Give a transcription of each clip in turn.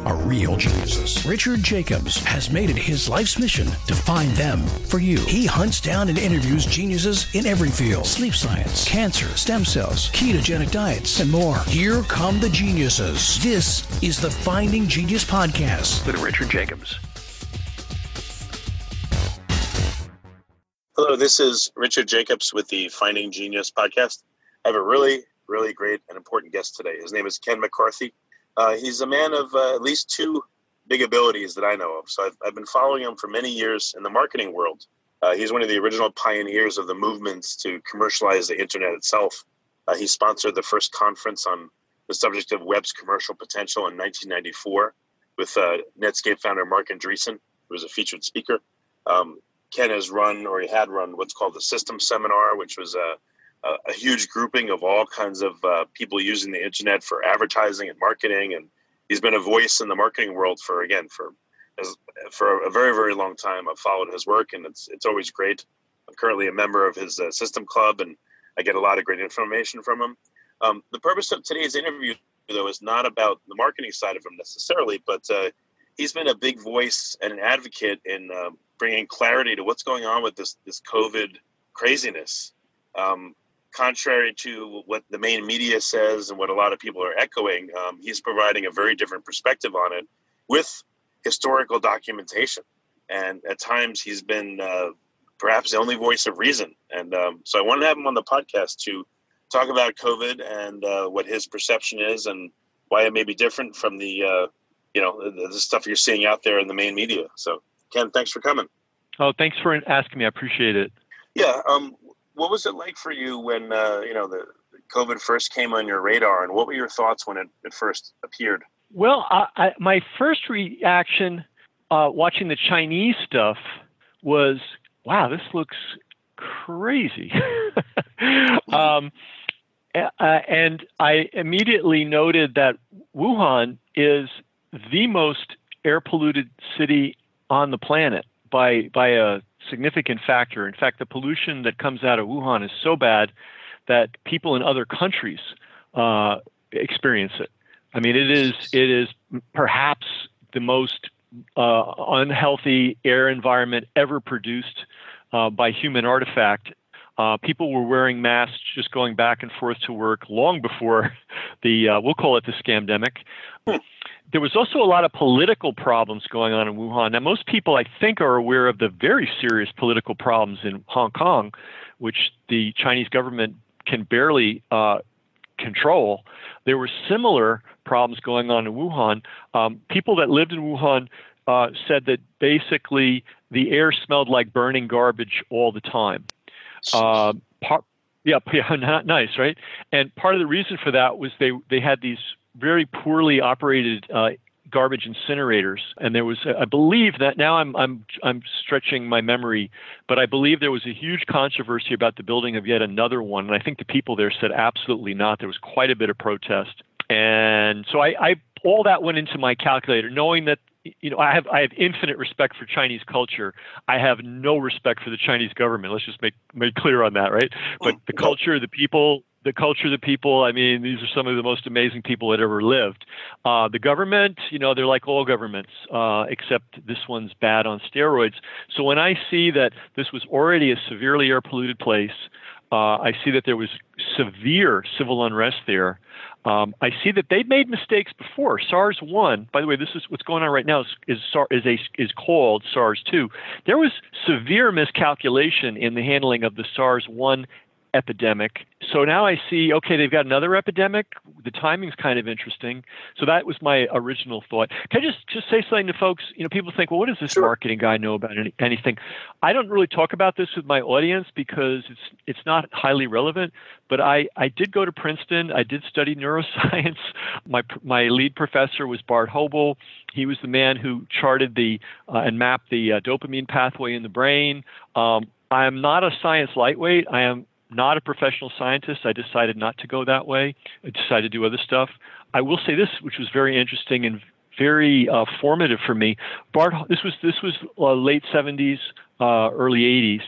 are real geniuses. Richard Jacobs has made it his life's mission to find them for you. He hunts down and interviews geniuses in every field sleep science, cancer, stem cells, ketogenic diets, and more. Here come the geniuses. This is the Finding Genius Podcast. With Richard Jacobs. Hello, this is Richard Jacobs with the Finding Genius podcast. I have a really, really great and important guest today. His name is Ken McCarthy. Uh, he's a man of uh, at least two big abilities that I know of. So I've, I've been following him for many years in the marketing world. Uh, he's one of the original pioneers of the movements to commercialize the internet itself. Uh, he sponsored the first conference on the subject of web's commercial potential in 1994 with uh, Netscape founder Marc Andreessen, who was a featured speaker. Um, Ken has run, or he had run, what's called the System Seminar, which was a, a, huge grouping of all kinds of uh, people using the internet for advertising and marketing. And he's been a voice in the marketing world for, again, for as, for a very, very long time. I've followed his work, and it's it's always great. I'm currently a member of his uh, System Club, and I get a lot of great information from him. Um, the purpose of today's interview, though, is not about the marketing side of him necessarily, but uh, he's been a big voice and an advocate in uh, bringing clarity to what's going on with this this COVID craziness. Um, contrary to what the main media says and what a lot of people are echoing, um, he's providing a very different perspective on it with historical documentation. And at times, he's been uh, perhaps the only voice of reason. And um, so I wanted to have him on the podcast to talk about COVID and uh, what his perception is and why it may be different from the uh, you know the, the stuff you're seeing out there in the main media. So Ken, thanks for coming. Oh, thanks for asking me. I appreciate it. Yeah. Um, what was it like for you when uh, you know the COVID first came on your radar, and what were your thoughts when it, it first appeared? Well, I, I, my first reaction uh, watching the Chinese stuff was, "Wow, this looks crazy," um, uh, and I immediately noted that Wuhan is the most air polluted city on the planet by by a significant factor. In fact, the pollution that comes out of Wuhan is so bad that people in other countries uh, experience it. I mean, it is it is perhaps the most uh, unhealthy air environment ever produced uh, by human artifact. Uh, people were wearing masks just going back and forth to work long before the uh, we'll call it the scamdemic. There was also a lot of political problems going on in Wuhan. Now, most people, I think, are aware of the very serious political problems in Hong Kong, which the Chinese government can barely uh, control. There were similar problems going on in Wuhan. Um, people that lived in Wuhan uh, said that basically the air smelled like burning garbage all the time. Uh, yeah, yeah, nice, right? And part of the reason for that was they they had these very poorly operated uh, garbage incinerators, and there was, I believe that now I'm I'm I'm stretching my memory, but I believe there was a huge controversy about the building of yet another one, and I think the people there said absolutely not. There was quite a bit of protest, and so I, I all that went into my calculator, knowing that you know, I have I have infinite respect for Chinese culture. I have no respect for the Chinese government. Let's just make make clear on that, right? But the culture, the people, the culture, the people. I mean, these are some of the most amazing people that ever lived. Uh, the government, you know, they're like all governments, uh, except this one's bad on steroids. So when I see that this was already a severely air polluted place, uh, I see that there was severe civil unrest there. Um, I see that they've made mistakes before. SARS one, by the way, this is what's going on right now. Is is, is a is called SARS two. There was severe miscalculation in the handling of the SARS one epidemic. So now I see, okay, they've got another epidemic. The timing's kind of interesting. So that was my original thought. Can I just, just say something to folks? You know, people think, well, what does this Sure. marketing guy know about any, anything? I don't really talk about this with my audience because it's it's not highly relevant. But I, I did go to Princeton. I did study neuroscience. My my lead professor was Bart Hoebel. He was the man who charted the uh, and mapped the uh, dopamine pathway in the brain. Um, I am not a science lightweight. I am not a professional scientist. I decided not to go that way. I decided to do other stuff. I will say this, which was very interesting and very uh, formative for me. Bart, this was this was uh, late 70s, uh, early 80s,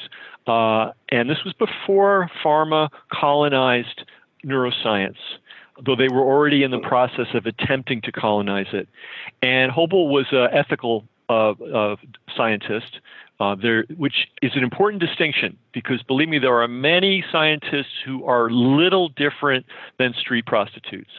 uh, and this was before pharma colonized neuroscience, though they were already in the process of attempting to colonize it. And Hoebel was an ethical uh, uh, scientist uh, there, which is an important distinction because believe me, there are many scientists who are little different than street prostitutes,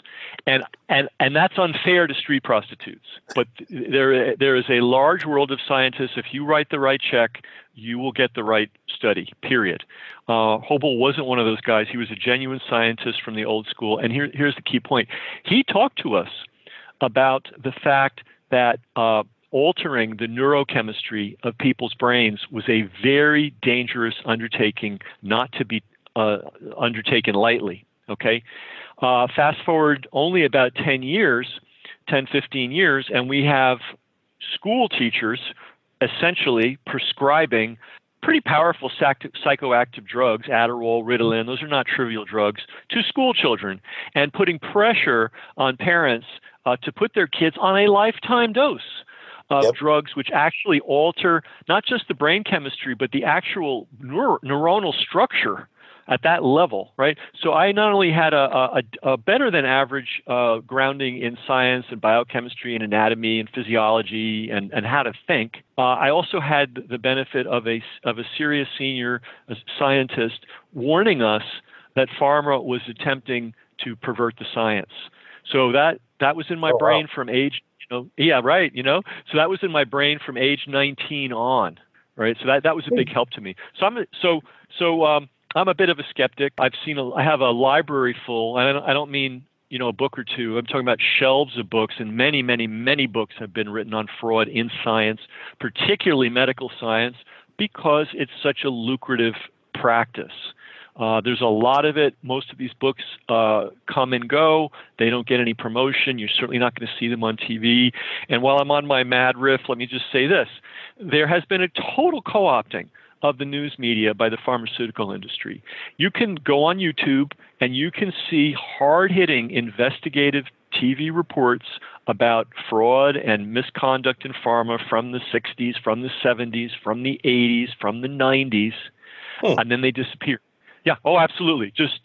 and and and that's unfair to street prostitutes. But there there is a large world of scientists. If you write the right check, you will get the right study. Period. Uh, Hoebel wasn't one of those guys. He was a genuine scientist from the old school. And here, here's the key point: he talked to us about the fact that uh, altering the neurochemistry of people's brains was a very dangerous undertaking, not to be uh, undertaken lightly. Okay, uh, fast forward only about 10 years, 10, 15 years, and we have school teachers essentially prescribing pretty powerful psychoactive drugs, Adderall, Ritalin, those are not trivial drugs, to school children and putting pressure on parents uh, to put their kids on a lifetime dose of yep. drugs which actually alter not just the brain chemistry, but the actual neur- neuronal structure at that level, right? So I not only had a, a, a better than average uh, grounding in science and biochemistry and anatomy and physiology and, and how to think, uh, I also had the benefit of a, of a serious senior scientist warning us that pharma was attempting to pervert the science. So that that was in my oh, brain wow. from age know, yeah, right. You know, so that was in my brain from age 19 on, right? So that that was a big help to me. So I'm so so um, I'm a bit of a skeptic. I've seen a, I have a library full, and I don't, I don't mean you know a book or two. I'm talking about shelves of books, and many, many, many books have been written on fraud in science, particularly medical science, because it's such a lucrative practice. Uh, there's a lot of it. Most of these books uh, come and go. They don't get any promotion. You're certainly not going to see them on TV. And while I'm on my mad riff, let me just say this there has been a total co opting of the news media by the pharmaceutical industry. You can go on YouTube and you can see hard hitting investigative TV reports about fraud and misconduct in pharma from the 60s, from the 70s, from the 80s, from the 90s, hmm. and then they disappear. Yeah. Oh, absolutely. Just,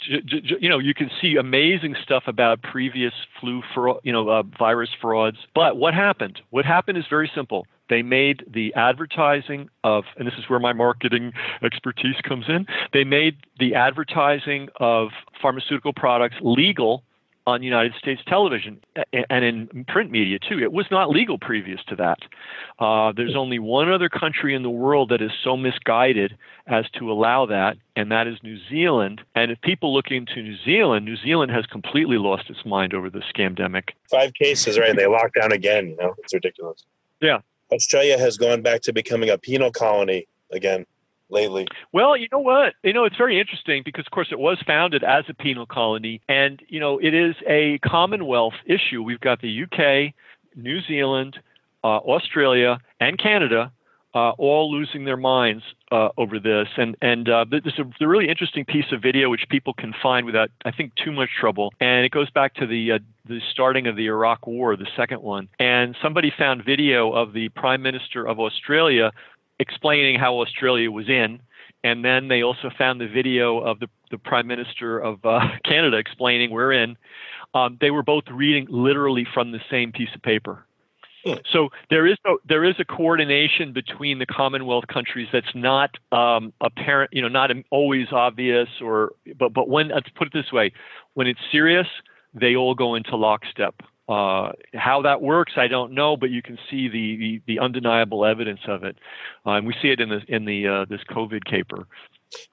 you know, you can see amazing stuff about previous flu, you know, uh, virus frauds. But what happened? What happened is very simple. They made the advertising of, and this is where my marketing expertise comes in. They made the advertising of pharmaceutical products legal on United States television and in print media too. It was not legal previous to that. Uh, there's only one other country in the world that is so misguided as to allow that, and that is New Zealand. And if people look into New Zealand, New Zealand has completely lost its mind over the scamdemic. Five cases, right? They locked down again. You know, it's ridiculous. Yeah. Australia has gone back to becoming a penal colony again lately? Well, you know what? You know, it's very interesting because, of course, it was founded as a penal colony, and you know, it is a Commonwealth issue. We've got the UK, New Zealand, uh, Australia, and Canada. Uh, all losing their minds uh, over this, and and uh, there's a, really interesting piece of video which people can find without, I think, too much trouble, and it goes back to the uh, the starting of the Iraq War, the second one, and somebody found video of the Prime Minister of Australia explaining how Australia was in. And then they also found the video of the, the Prime Minister of uh, Canada explaining we're in. Um, they were both reading literally from the same piece of paper. Hmm. So there is a, there is a coordination between the Commonwealth countries that's not um, apparent, you know, not always obvious, or but but when let's put it this way, when it's serious, they all go into lockstep. Uh, how that works, I don't know, but you can see the, the, the undeniable evidence of it, uh, and we see it in the in the uh, this COVID caper.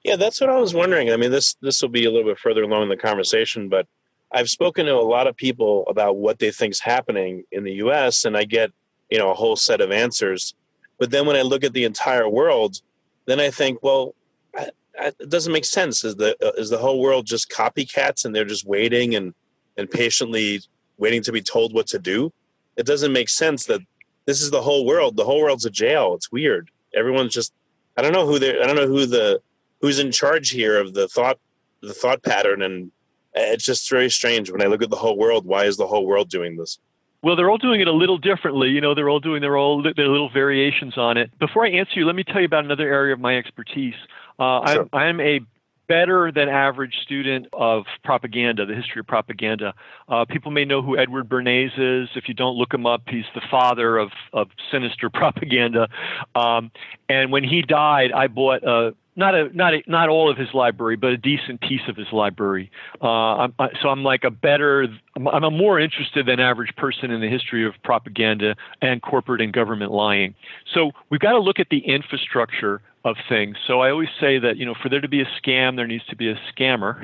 Yeah, that's what I was wondering. I mean, this this will be a little bit further along in the conversation, but I've spoken to a lot of people about what they think's happening in the U.S., and I get you know a whole set of answers. But then when I look at the entire world, then I think, well, I, I, it doesn't make sense. Is the uh, is the whole world just copycats and they're just waiting and and patiently waiting to be told what to do. It doesn't make sense that this is the whole world. The whole world's a jail. It's weird. Everyone's just I don't know who they I don't know who the who's in charge here of the thought the thought pattern and it's just very strange when I look at the whole world. Why is the whole world doing this? Well, they're all doing it a little differently. You know, they're all doing their all their little variations on it. Before I answer you, let me tell you about another area of my expertise. Uh, sure. I'm, I'm a better than average student of propaganda, the history of propaganda. Uh, people may know who Edward Bernays is. If you don't look him up, he's the father of, of sinister propaganda. Um, and when he died, I bought a not a not a, not all of his library, but a decent piece of his library. Uh, I'm, I, so I'm like a better, I'm, I'm a more interested than average person in the history of propaganda and corporate and government lying. So we've got to look at the infrastructure of things. So I always say that you know for there to be a scam, there needs to be a scammer,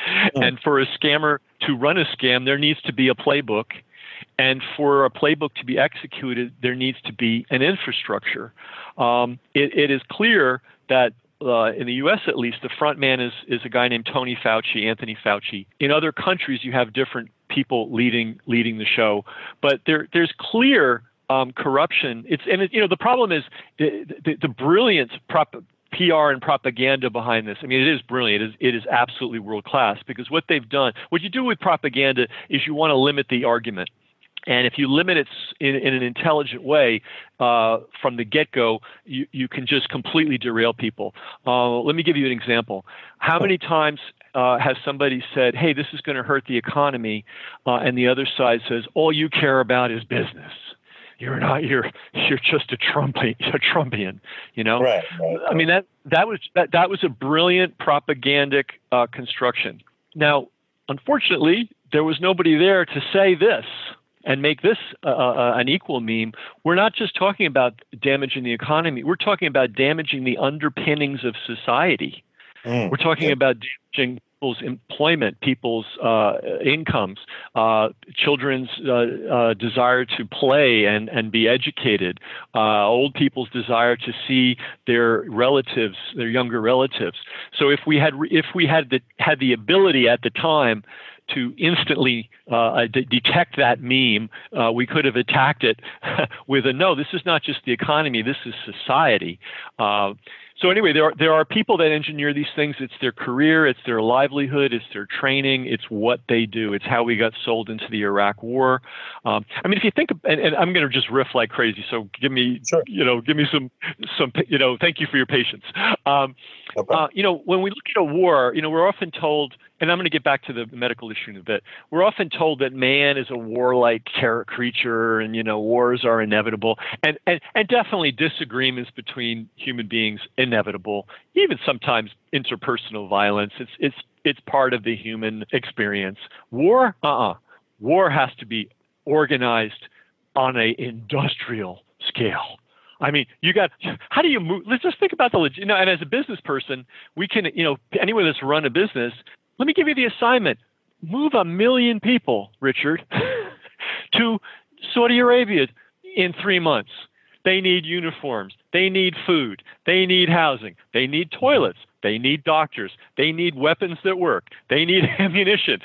and for a scammer to run a scam, there needs to be a playbook. And for a playbook to be executed, there needs to be an infrastructure. Um, it, it is clear that uh, in the U.S. at least, the front man is is a guy named Tony Fauci, Anthony Fauci. In other countries, you have different people leading leading the show, but there there's clear um, corruption. It's and it, you know the problem is the the, the brilliance prop, PR and propaganda behind this. I mean, it is brilliant. It is, it is absolutely world class because what they've done, what you do with propaganda is you want to limit the argument. And if you limit it in, in an intelligent way uh, from the get go, you, you can just completely derail people. Uh, let me give you an example. How many times uh, has somebody said, hey, this is going to hurt the economy? Uh, and the other side says, all you care about is business. You're not. You're. You're just a Trumpian. A Trumpian. You know. Right, right, I mean that. That was that. That was a brilliant propagandic uh, construction. Now, unfortunately, there was nobody there to say this and make this uh, uh, an equal meme, we're not just talking about damaging the economy. We're talking about damaging the underpinnings of society. Mm. We're talking yeah. about damaging people's employment, people's uh, incomes, uh, children's uh, uh, desire to play and, and be educated, old people's desire to see their relatives, their younger relatives. So if we had if we had the had the ability at the time to instantly uh, d- detect that meme, uh, we could have attacked it with a no. This is not just the economy. This is society. Uh, so anyway, there are there are people that engineer these things. It's their career, it's their livelihood, it's their training, it's what they do. It's how we got sold into the Iraq War. Um, I mean, if you think, and, and I'm going to just riff like crazy. So give me, sure. you know, give me some some, you know, thank you for your patience. Um, no uh, you know, when we look at a war, you know, we're often told and I'm going to get back to the medical issue in a bit. We're often told that man is a warlike creature, and you know wars are inevitable, and and and definitely disagreements between human beings inevitable. Even sometimes interpersonal violence. It's it's it's part of the human experience. War, uh-uh. War has to be organized on a industrial scale. I mean, you got how do you move? Let's just think about the you know. And as a business person, we can you know anyone that's run a business let me give you the assignment move a million people, Richard, to Saudi Arabia in three months. They need uniforms. They need food. They need housing. They need toilets. They need doctors. They need weapons that work. They need ammunition.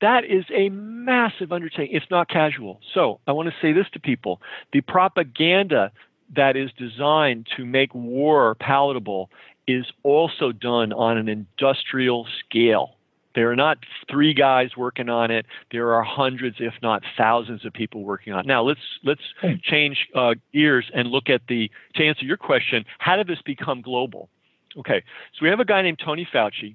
That is a massive undertaking. It's not casual. So I want to say this to people the propaganda that is designed to make war palatable is also done on an industrial scale. There are not three guys working on it. There are hundreds, if not thousands, of people working on it. Now let's let's hmm. change uh, gears and look at the to answer your question. How did this become global? Okay, so we have a guy named Tony Fauci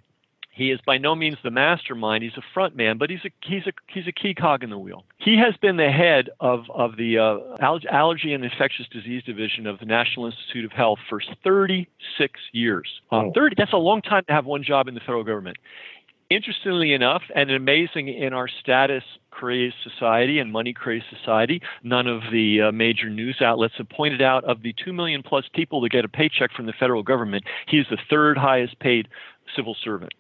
he is by no means the mastermind. He's a front man, but he's a he's a he's a key cog in the wheel. He has been the head of of the uh, Allergy and Infectious Disease Division of the National Institute of Health for 36 years. Um, 30 that's a long time to have one job in the federal government. Interestingly enough, and amazing in our status crazed society and money crazed society, none of the uh, major news outlets have pointed out of the 2 million plus people that get a paycheck from the federal government, he is the third highest paid civil servant.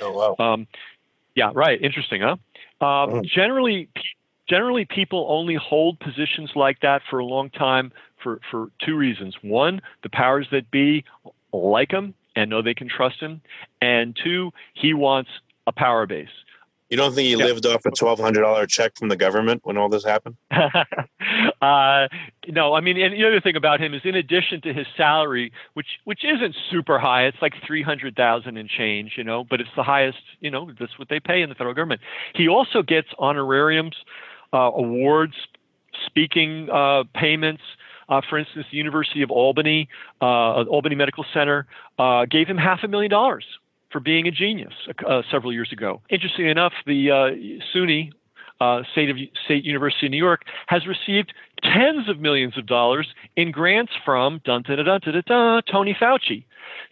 Oh wow. Um, yeah, right. Interesting, huh? Um, mm. Generally, generally people only hold positions like that for a long time for for two reasons. One, the powers that be like him and know they can trust him, and two, he wants a power base. You don't think he Yeah. lived off a twelve hundred dollar check from the government when all this happened? uh, no, I mean, and the other thing about him is, in addition to his salary, which which isn't super high, it's like three hundred thousand and change, you know, but it's the highest, you know, that's what they pay in the federal government. He also gets honorariums, uh, awards, speaking uh, payments. Uh, for instance, the University of Albany, uh, Albany Medical Center, uh, gave him half a million dollars for being a genius uh, several years ago. Interestingly enough, the uh, SUNY, uh, State of State University of New York, has received tens of millions of dollars in grants from dun dun dun dun dun, dun Tony Fauci.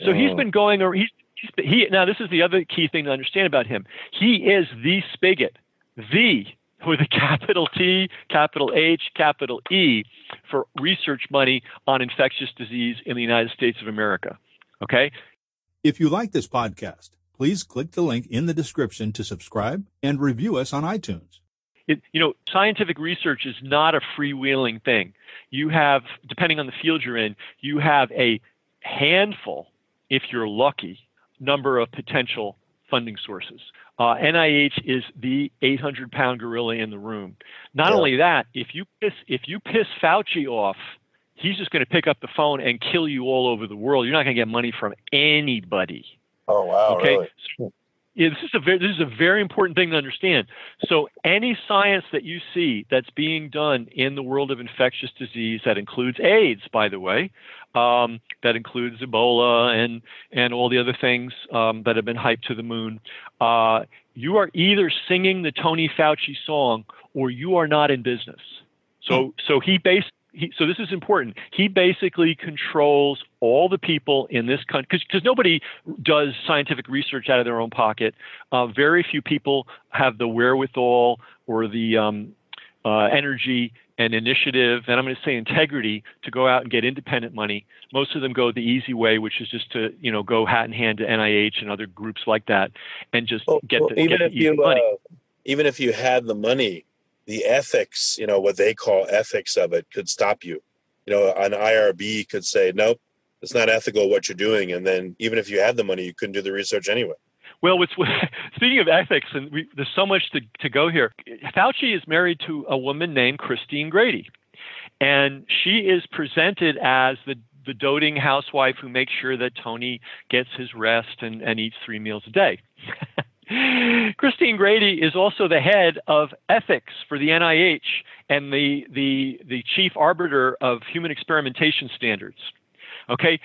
So he's Oh. been going, or he's, he's been, he now this is the other key thing to understand about him. He is the spigot, the with a capital T, capital H, capital E for research money on infectious disease in the United States of America. Okay, If you like this podcast, please click the link in the description to subscribe and review us on iTunes. it, you know, scientific research is not a freewheeling thing. You have, depending on the field you're in, you have a handful, if you're lucky, number of potential funding sources. Uh, NIH is the 800 pound gorilla in the room. Not Yeah. only that, if you piss if you piss Fauci off, he's just going to pick up the phone and kill you all over the world. You're not going to get money from anybody. Oh wow, Okay. really? So, yeah, this is a very this is a very important thing to understand. So any science that you see that's being done in the world of infectious disease that includes AIDS, by the way, um, that includes Ebola and and all the other things um, that have been hyped to the moon. Uh, you are either singing the Tony Fauci song or you are not in business. So so he based he, so this is important. He basically controls all the people in this country because nobody does scientific research out of their own pocket. Uh, very few people have the wherewithal or the um, uh, energy and initiative, and I'm going to say integrity, to go out and get independent money. Most of them go the easy way, which is just to you know go hat in hand to NIH and other groups like that, and just Well, get well, the, even get the if you money. uh, even if you had the money, the ethics, you know, what they call ethics of it, could stop you. You know, an IRB could say, nope, it's not ethical what you're doing, and then even if you had the money, you couldn't do the research anyway. Well, what's, speaking of ethics, and we, there's so much to, to go here. Fauci is married to a woman named Christine Grady, and she is presented as the the doting housewife who makes sure that Tony gets his rest and, and eats three meals a day. Christine Grady is also the head of ethics for the NIH and the, the, the chief arbiter of human experimentation standards. Okay,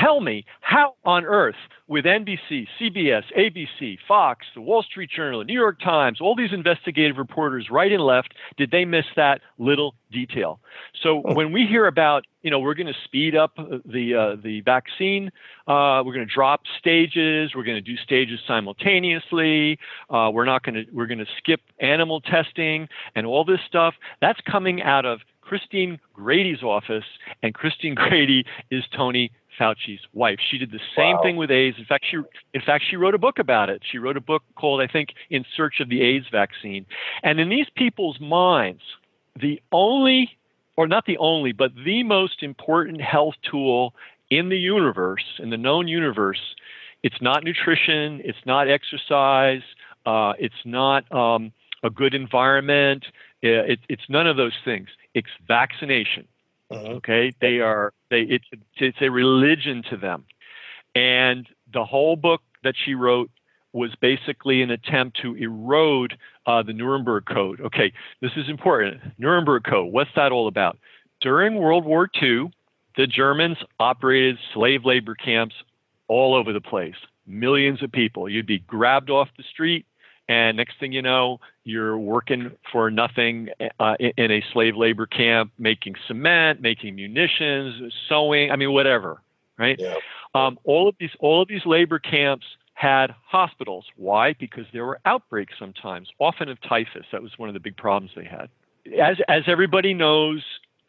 tell me how on earth, with NBC, CBS, ABC, Fox, the Wall Street Journal, the New York Times, all these investigative reporters, right and left, did they miss that little detail? So when we hear about, you know, we're going to speed up uh, the uh, the vaccine, uh, we're going to drop stages, we're going to do stages simultaneously, uh, we're not going to we're going to skip animal testing and all this stuff. That's coming out of Christine Grady's office, and Christine Grady is Tony Fauci's wife. She did the same Wow. thing with AIDS. In fact, she in fact she wrote a book about it. She wrote a book called, I think, In Search of the AIDS Vaccine. And in these people's minds, the only, or not the only, but the most important health tool in the universe, in the known universe, it's not nutrition, it's not exercise, uh, it's not um, a good environment. It, it's none of those things. It's vaccination. Mhm. Okay, they are they. It's it's a religion to them, and the whole book that she wrote was basically an attempt to erode uh, the Nuremberg Code. Okay, this is important. Nuremberg Code. What's that all about? During World War II, the Germans operated slave labor camps all over the place. Millions of people. You'd be grabbed off the street, and next thing you know, you're working for nothing uh, in, a slave labor camp, making cement, making munitions, sewing. I mean, whatever, right? Yeah. Um, all of these all of these labor camps had hospitals. Why? Because there were outbreaks sometimes, often of typhus. That was one of the big problems they had. As as everybody knows,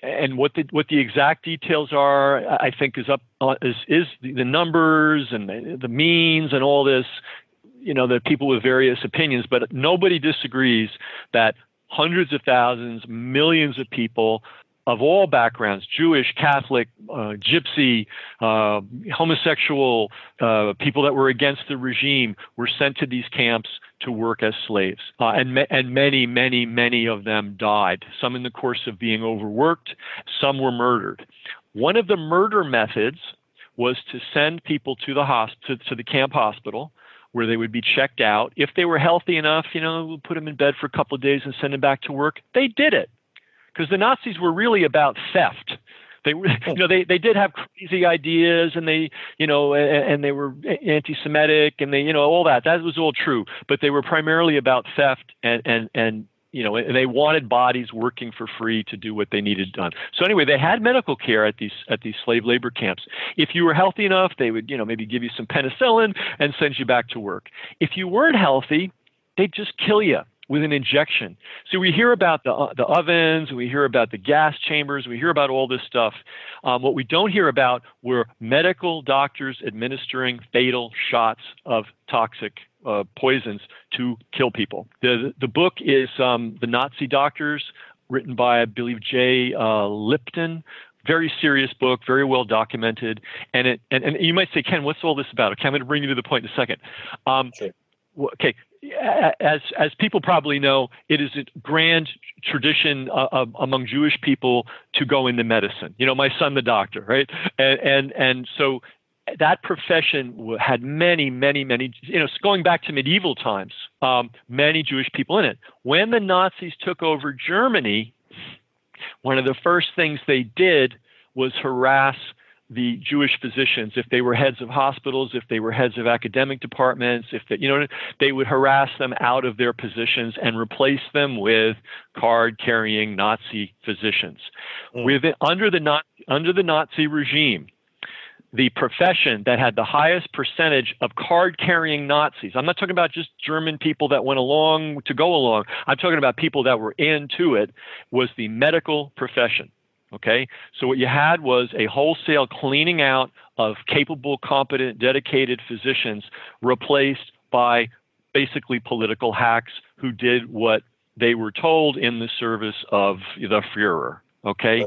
and what the what the exact details are, I think is up uh, is is the, the numbers and the, the means and all this. You know, are people with various opinions, but nobody disagrees that hundreds of thousands, millions of people of all backgrounds Jewish, Catholic, uh, Gypsy, uh, homosexual, uh, people that were against the regime were sent to these camps to work as slaves. Uh, and, ma- and many, many, many of them died, some in the course of being overworked, some were murdered. One of the murder methods was to send people to the hosp- to, to the camp hospital where they would be checked out. If they were healthy enough, you know, we'll put them in bed for a couple of days and send them back to work. They did it because the Nazis were really about theft. They, you know, they, they did have crazy ideas, and they, you know, and, and they were anti-Semitic, and they, you know, all that. That was all true, but they were primarily about theft and and and you know, and they wanted bodies working for free to do what they needed done. So anyway, they had medical care at these at these slave labor camps. If you were healthy enough, they would, you know, maybe give you some penicillin and send you back to work. If you weren't healthy, they'd just kill you with an injection. So we hear about the uh, the ovens, we hear about the gas chambers, we hear about all this stuff. Um, what we don't hear about were medical doctors administering fatal shots of toxic uh, poisons to kill people. The the book is um, the Nazi Doctors, written by I believe Jay uh, Lifton. Very serious book, very well documented, and it and, and you might say, Ken, what's all this about? Okay, I'm going to bring you to the point in a second. Um, Sure. Okay, as as people probably know, it is a grand tradition uh, among Jewish people to go into medicine. You know, my son, the doctor, right? And and, and so that profession had many, many, many, you know, going back to medieval times, um, many Jewish people in it. When the Nazis took over Germany, one of the first things they did was harass the Jewish physicians, if they were heads of hospitals, if they were heads of academic departments, if they, you know, they would harass them out of their positions and replace them with card-carrying Nazi physicians. Mm. With under the under the Nazi regime, the profession that had the highest percentage of card carrying Nazis. I'm not talking about just German people that went along to go along. I'm talking about people that were into it was the medical profession. Okay. So what you had was a wholesale cleaning out of capable, competent, dedicated physicians replaced by basically political hacks who did what they were told in the service of the Fuhrer. Okay.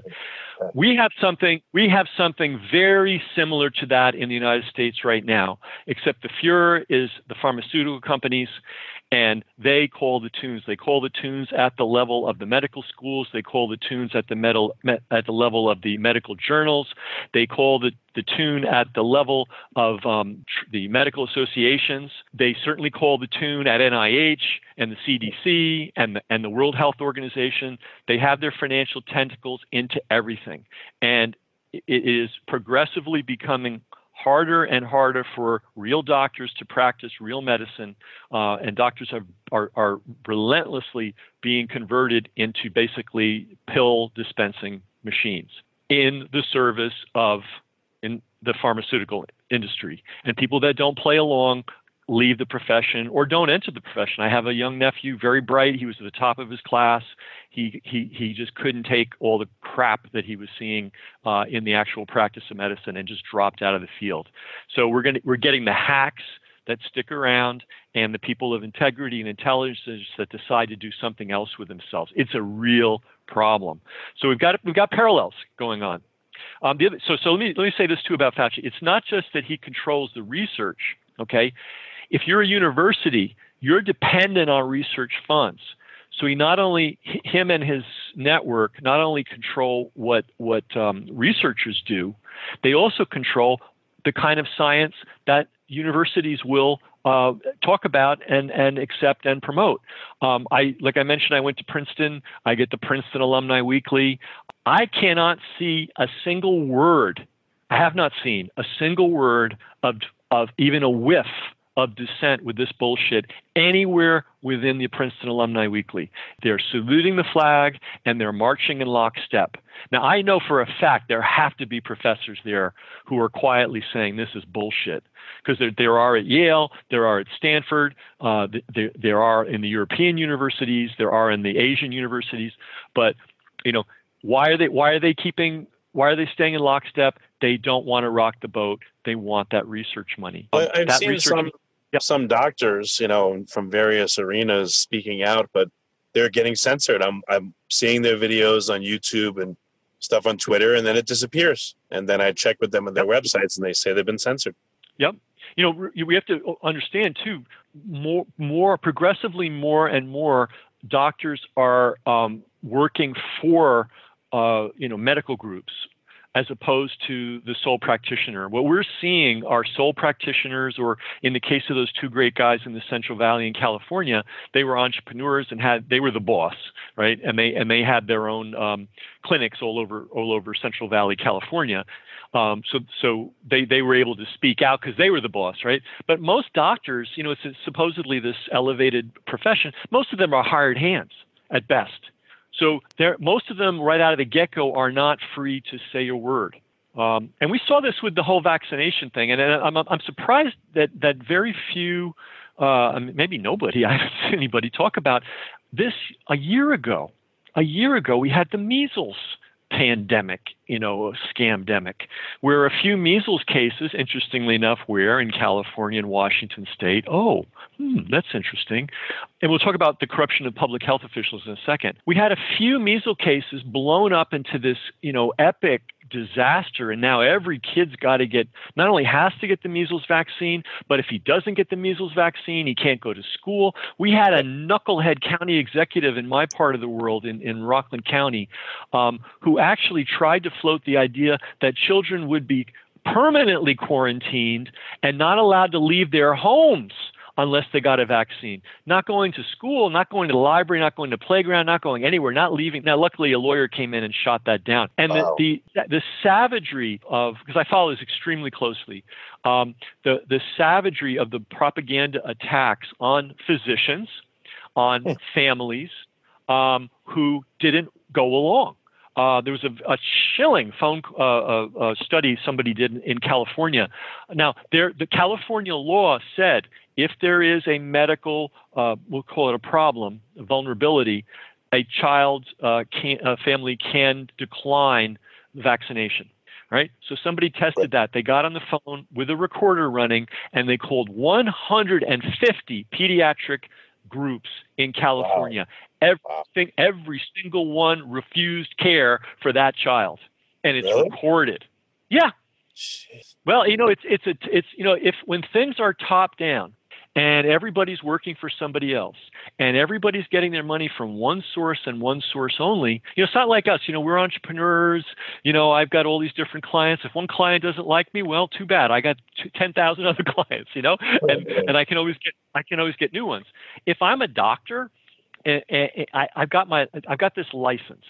We have something we have something very similar to that in the United States right now, except the Fuhrer is the pharmaceutical companies and they call the tunes. They call the tunes at the level of the medical schools. They call the tunes at the metal, at the level of the medical journals. They call the, the tune at the level of um, tr- the medical associations. They certainly call the tune at NIH and the CDC and the, and the World Health Organization. They have their financial tentacles into everything, and it is progressively becoming harder and harder for real doctors to practice real medicine, uh, and doctors are, are, are relentlessly being converted into basically pill dispensing machines in the service of in the pharmaceutical industry. And people that don't play along leave the profession or don't enter the profession. I have a young nephew, very bright. He was at the top of his class. He he he just couldn't take all the crap that he was seeing uh, in the actual practice of medicine and just dropped out of the field. So we're going we're getting the hacks that stick around and the people of integrity and intelligence that decide to do something else with themselves. It's a real problem. So we've got we've got parallels going on. Um, other, so so let me let me say this too about Fauci. It's not just that he controls the research. Okay, if you're a university, you're dependent on research funds. So he not only him and his network not only control what what um, researchers do, they also control the kind of science that universities will uh, talk about and and accept and promote. Um, I like I mentioned, I went to Princeton. I get the Princeton Alumni Weekly. I cannot see a single word. I have not seen a single word of of even a whiff of dissent with this bullshit anywhere within the Princeton Alumni Weekly. They're saluting the flag and they're marching in lockstep. Now, I know for a fact there have to be professors there who are quietly saying this is bullshit because there, there are at Yale, there are at Stanford, uh, there, there are in the European universities, there are in the Asian universities. But, you know, why are they, why are they keeping why are they staying in lockstep? They don't want to rock the boat. They want that research money. I've seen research, some Yep. some doctors, you know, from various arenas speaking out, but they're getting censored. I'm I'm seeing their videos on YouTube and stuff on Twitter, and then it disappears. And then I check with them on their websites, and they say they've been censored. Yep. You know, we have to understand too. More, more progressively, more and more doctors are um, working for uh, you know medical groups as opposed to the sole practitioner. What we're seeing are sole practitioners, or in the case of those two great guys in the Central Valley in California, they were entrepreneurs and had they were the boss, right? And they and they had their own um, clinics all over all over Central Valley, California. Um, so so they they were able to speak out because they were the boss, right? But most doctors, you know, it's supposedly this elevated profession. Most of them are hired hands at best so most of them right out of the get-go are not free to say a word. Um, and we saw this with the whole vaccination thing, and I'm, I'm surprised that that very few, uh, maybe nobody, I haven't seen anybody talk about this a year ago. A year ago, we had the measles pandemic, you know, scamdemic, where a few measles cases, interestingly enough, where in California and Washington state, oh, hmm, that's interesting. And we'll talk about the corruption of public health officials in a second. We had a few measles cases blown up into this, you know, epic disaster. And now every kid's got to get, not only has to get the measles vaccine, but if he doesn't get the measles vaccine, he can't go to school. We had a knucklehead county executive in my part of the world, in, in Rockland County, um, who actually tried to float the idea that children would be permanently quarantined and not allowed to leave their homes unless they got a vaccine. Not going to school, not going to the library, not going to playground, not going anywhere, not leaving. Now, luckily, a lawyer came in and shot that down. And wow. the, the, the savagery of because I follow this extremely closely, um, the the savagery of the propaganda attacks on physicians, on hmm. families um, who didn't go along. Uh, there was a, a chilling phone uh, uh, uh, study somebody did in, in California. Now, there, the California law said if there is a medical, uh, we'll call it a problem, a vulnerability, a child's uh, can, a family can decline vaccination. Right? So somebody tested that. They got on the phone with a recorder running and they called 150 pediatric groups in California. Wow. Everything, every single one refused care for that child, and it's really? recorded. Yeah. Jeez. Well, you know, it's it's a it's you know if when things are top down, and everybody's working for somebody else and everybody's getting their money from one source and one source only. You know it's not like us you know we're entrepreneurs you know i've got all these different clients. If one client doesn't like me well too bad. I got 10,000 other clients you know and and i can always get i can always get new ones. If i'm a doctor and, and I, i've got my i've got this license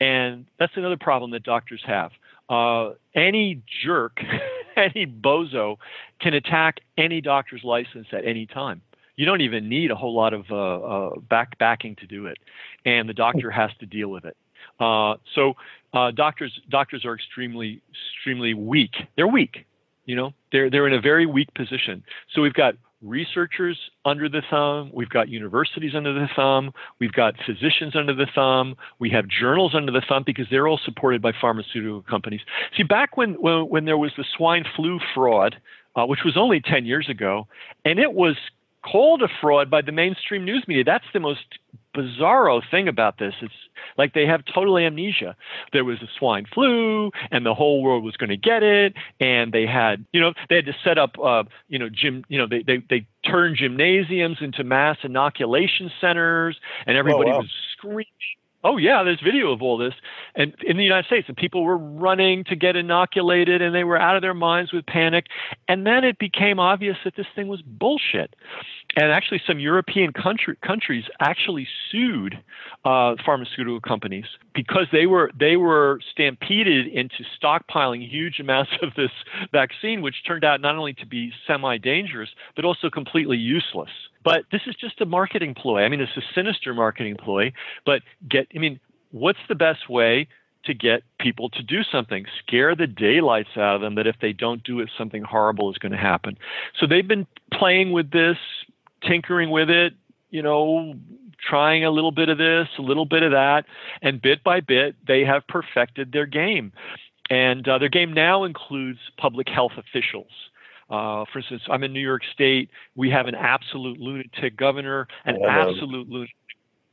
and that's another problem that doctors have uh, any jerk, any bozo can attack any doctor's license at any time. You don't even need a whole lot of uh, uh, back backing to do it, and the doctor has to deal with it. Uh, so uh, doctors doctors are extremely extremely weak. They're weak. You know, they're they're in a very weak position. So we've got researchers under the thumb, we've got universities under the thumb, we've got physicians under the thumb, we have journals under the thumb because they're all supported by pharmaceutical companies. See, back when when, when there was the swine flu fraud, uh, which was only 10 years ago, and it was called a fraud by the mainstream news media. That's the most bizarro thing about this. It's like they have total amnesia. There was a swine flu, and the whole world was going to get it, and they had, you know, they had to set up, uh, you know, gym, you know, they they they turned gymnasiums into mass inoculation centers, and everybody oh, wow. was screaming Oh yeah, there's video of all this, and in the United States, and people were running to get inoculated, and they were out of their minds with panic. And then it became obvious that this thing was bullshit. And actually, some European country, countries actually sued uh, pharmaceutical companies because they were they were stampeded into stockpiling huge amounts of this vaccine, which turned out not only to be semi-dangerous but also completely useless. But this is just a marketing ploy. I mean, it's a sinister marketing ploy. But get, I mean, what's the best way to get people to do something? Scare the daylights out of them that if they don't do it, something horrible is going to happen. So they've been playing with this, tinkering with it, you know, trying a little bit of this, a little bit of that, and bit by bit, they have perfected their game. And uh, their game now includes public health officials. Uh, for instance, I'm in New York State. We have an absolute lunatic governor, an absolute lunatic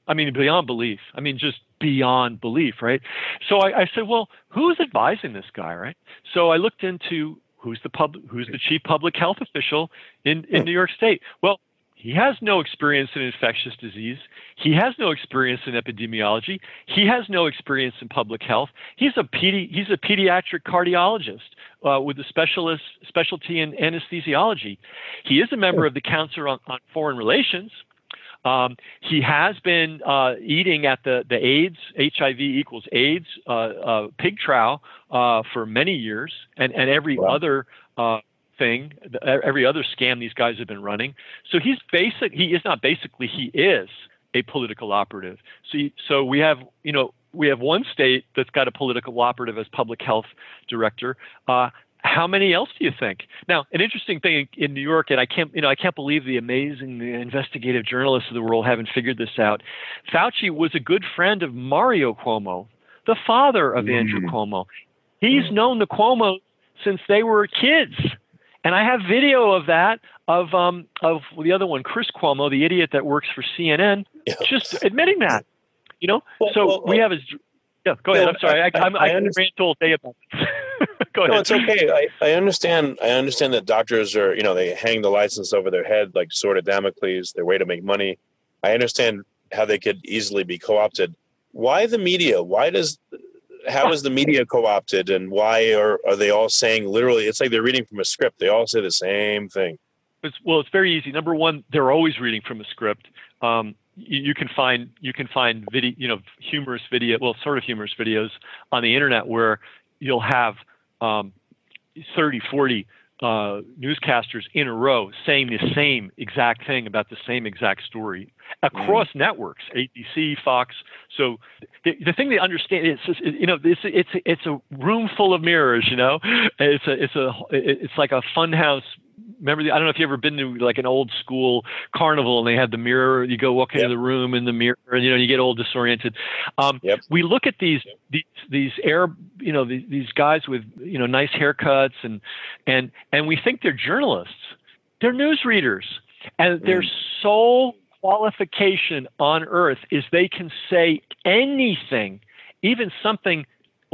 I mean, beyond belief. I mean, just beyond belief, right? So I, I said, well, who's advising this guy, right? So I looked into who's the pub, who's the chief public health official in, in New York State. Well, he has no experience in infectious disease. He has no experience in epidemiology. He has no experience in public health. He's a pedi- he's a pediatric cardiologist uh, with a specialist specialty in anesthesiology. He is a member of the Council on, on Foreign Relations. Um, he has been uh, eating at the, the AIDS, HIV equals AIDS uh, uh, pig trough uh, for many years, and, and every wow. other uh, thing, every other scam these guys have been running. So he's basic. He is not basically. He is a political operative. So, so we have, you know, we have one state that's got a political operative as public health director. Uh, how many else do you think? Now, an interesting thing in New York, and I can't, you know, I can't believe the amazing investigative journalists of the world haven't figured this out. Fauci was a good friend of Mario Cuomo, the father of mm. Andrew Cuomo. He's mm. known the Cuomo since they were kids. And I have video of that of um, of the other one, Chris Cuomo, the idiot that works for CNN, yeah. just admitting that. You know, well, so well, we have his. Yeah, go ahead. I'm sorry. I, I, I, I rant all day about. Go ahead. No, it's okay. I, I understand. I understand that doctors are, you know, they hang the license over their head like sword of Damocles, their way to make money. I understand how they could easily be co-opted. Why the media? Why does how is the media co-opted and why are, are they all saying literally it's like they're reading from a script. They all say the same thing. It's, well it's very easy. Number one they're always reading from a script. Um, you, you, can find you can find video you know humorous video well sort of humorous videos on the internet where you'll have um, 30, 40 uh, newscasters in a row saying the same exact thing about the same exact story across mm. networks, ABC, Fox. So the, the thing they understand is, you know, it's it's it's a room full of mirrors. You know, it's a it's a it's like a funhouse remember the, I don't know if you've ever been to like an old school carnival and they had the mirror. You go walk into yep. the room in the mirror, and you know you get all disoriented. Um, yep. We look at these yep. these these air you know these, these guys with you know nice haircuts and and and we think they're journalists. They're news readers, and mm. their sole qualification on earth is they can say anything, even something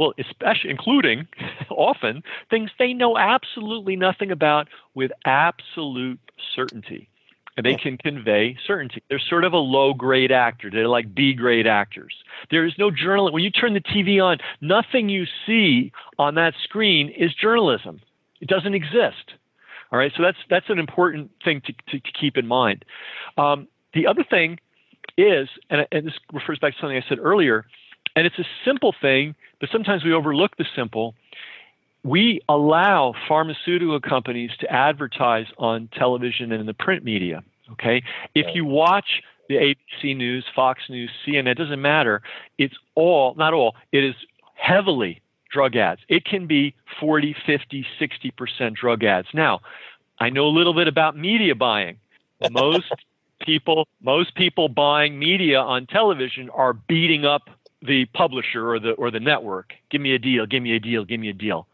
well, especially including often things they know absolutely nothing about with absolute certainty. And they can convey certainty. They're sort of a low grade actor. They're like B grade actors. There is no journalism. When you turn the TV on, nothing you see on that screen is journalism. It doesn't exist. All right. So that's that's an important thing to, to, to keep in mind. Um, the other thing is, and, and this refers back to something I said earlier, and it's a simple thing, but sometimes we overlook the simple. We allow pharmaceutical companies to advertise on television and in the print media. Okay. If you watch the ABC News, Fox News, CNN, it doesn't matter. It's all, not all, it is heavily drug ads. It can be 40, 50, 60% drug ads. Now, I know a little bit about media buying. Most people, most people buying media on television are beating up the publisher or the or the network. Give me a deal. Give me a deal. Give me a deal.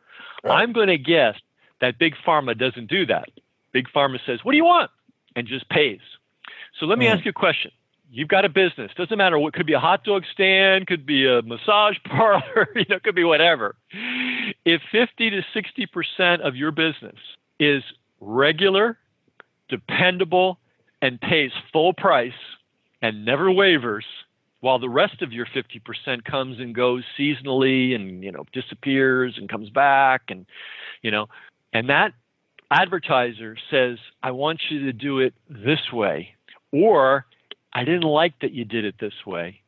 Right. I'm going to guess that big pharma doesn't do that. Big pharma says, "What do you want?" and just pays. So let me mm. ask you a question. You've got a business. Doesn't matter what could be a hot dog stand, could be a massage parlor, you know, could be whatever. If 50 to 60% of your business is regular, dependable, and pays full price and never wavers, while the rest of your 50% comes and goes seasonally and you know disappears and comes back and you know and that advertiser says i want you to do it this way or i didn't like that you did it this way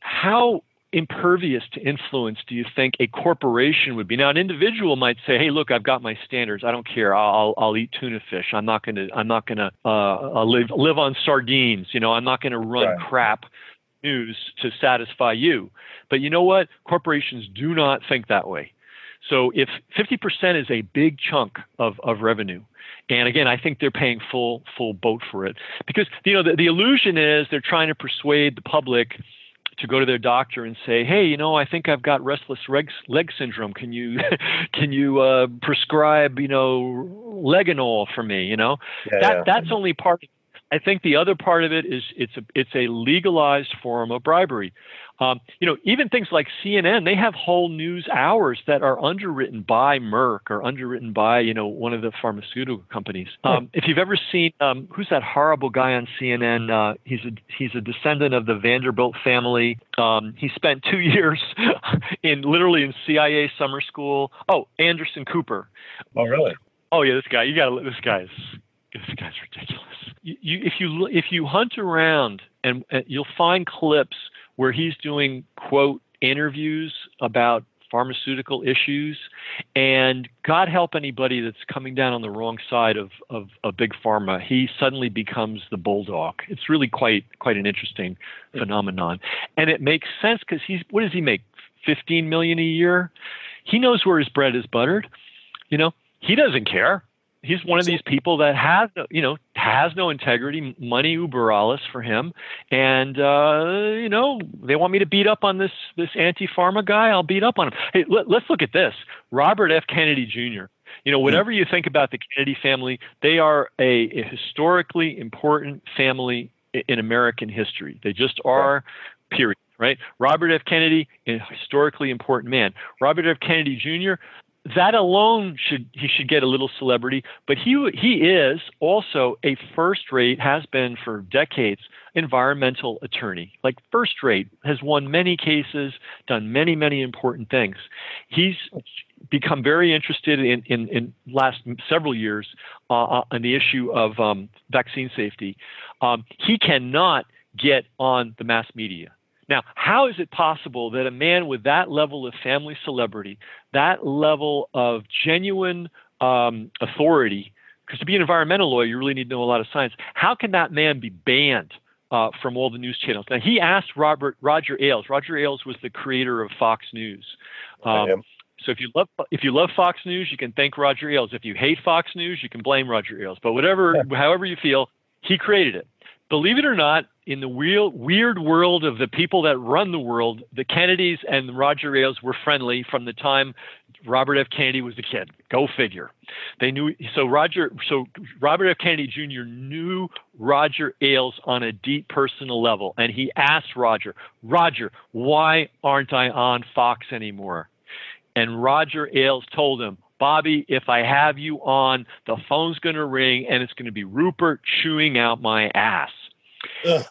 how impervious to influence do you think a corporation would be? Now an individual might say hey look i've got my standards. I don't care. I'll i'll eat tuna fish. I'm not going to i'm not going to uh, live live on sardines. You know i'm not going to run right. crap news to satisfy you. But you know what? Corporations do not think that way. So if 50% is a big chunk of, of revenue, and again, I think they're paying full full boat for it because you know the, the illusion is they're trying to persuade the public to go to their doctor and say, "Hey, you know, I think I've got restless leg, leg syndrome. Can you can you uh, prescribe, you know, Leganol for me?" You know, yeah, that yeah. that's only part I think the other part of it is it's a it's a legalized form of bribery. Um, you know, even things like CNN, they have whole news hours that are underwritten by Merck or underwritten by you know one of the pharmaceutical companies. Um, if you've ever seen um, who's that horrible guy on CNN? Uh, he's a he's a descendant of the Vanderbilt family. Um, he spent two years in literally in CIA summer school. Oh, Anderson Cooper. Oh, really? Oh yeah, this guy. You got to this guy is this guy's ridiculous. You, if you if you hunt around and, you'll find clips where he's doing quote interviews about pharmaceutical issues and god help anybody that's coming down on the wrong side of, of, big pharma he suddenly becomes the bulldog. It's really quite quite an interesting phenomenon. And it makes sense because he's what does he make 15 million a year? He knows where his bread is buttered you know? He doesn't care he's one of these people that has no, you know has no integrity. Money uber alles for him. And uh, you know they want me to beat up on this this anti-pharma guy. I'll beat up on him. Hey let, us look at this. Robert f. Kennedy jr you know whatever you think about the kennedy family they are a, a historically important family in american history. They just are period right? Robert f. Kennedy a historically important man. Robert f. Kennedy jr that alone should he should get a little celebrity but he he is also a first rate has been for decades environmental attorney. Like first rate has won many cases done many many important things. He's become very interested in in, in last several years uh, on uh, the issue of um, vaccine safety. Um, he cannot get on the mass media now, how is it possible that a man with that level of family celebrity, that level of genuine um, authority, because to be an environmental lawyer, you really need to know a lot of science, how can that man be banned? Uh, from all the news channels. Now he asked Robert Roger Ailes. Roger Ailes was the creator of Fox News. Um, so if you love if you love Fox News, you can thank Roger Ailes. If you hate Fox News, you can blame Roger Ailes. But whatever, yeah. however you feel, he created it believe it or not, in the weird, weird world of the people that run the world, the Kennedys and Roger Ailes were friendly from the time Robert F. Kennedy was a kid. Go figure. They knew so Roger so Robert F. Kennedy Jr. knew Roger Ailes on a deep personal level, and he asked Roger, Roger, why aren't I on Fox anymore? And Roger Ailes told him, Bobby, if I have you on, the phone's going to ring and it's going to be Rupert chewing out my ass.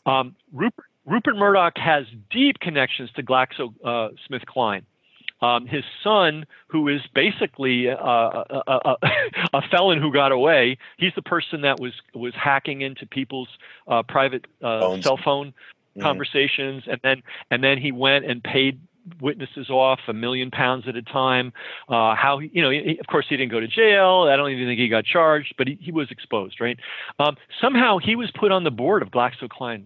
Um, Rupert, Rupert Murdoch has deep connections to GlaxoSmithKline. Uh, um, his son, who is basically uh, a, a, a, felon who got away, he's the person that was was hacking into people's uh, private uh, cell phone mm-hmm. conversations, and then and then he went and paid witnesses off a million pounds at a time. Uh, how he, you know, he, of course, he didn't go to jail. I don't even think he got charged, but he, he was exposed, right? Um, somehow he was put on the board of GlaxoSmithKline.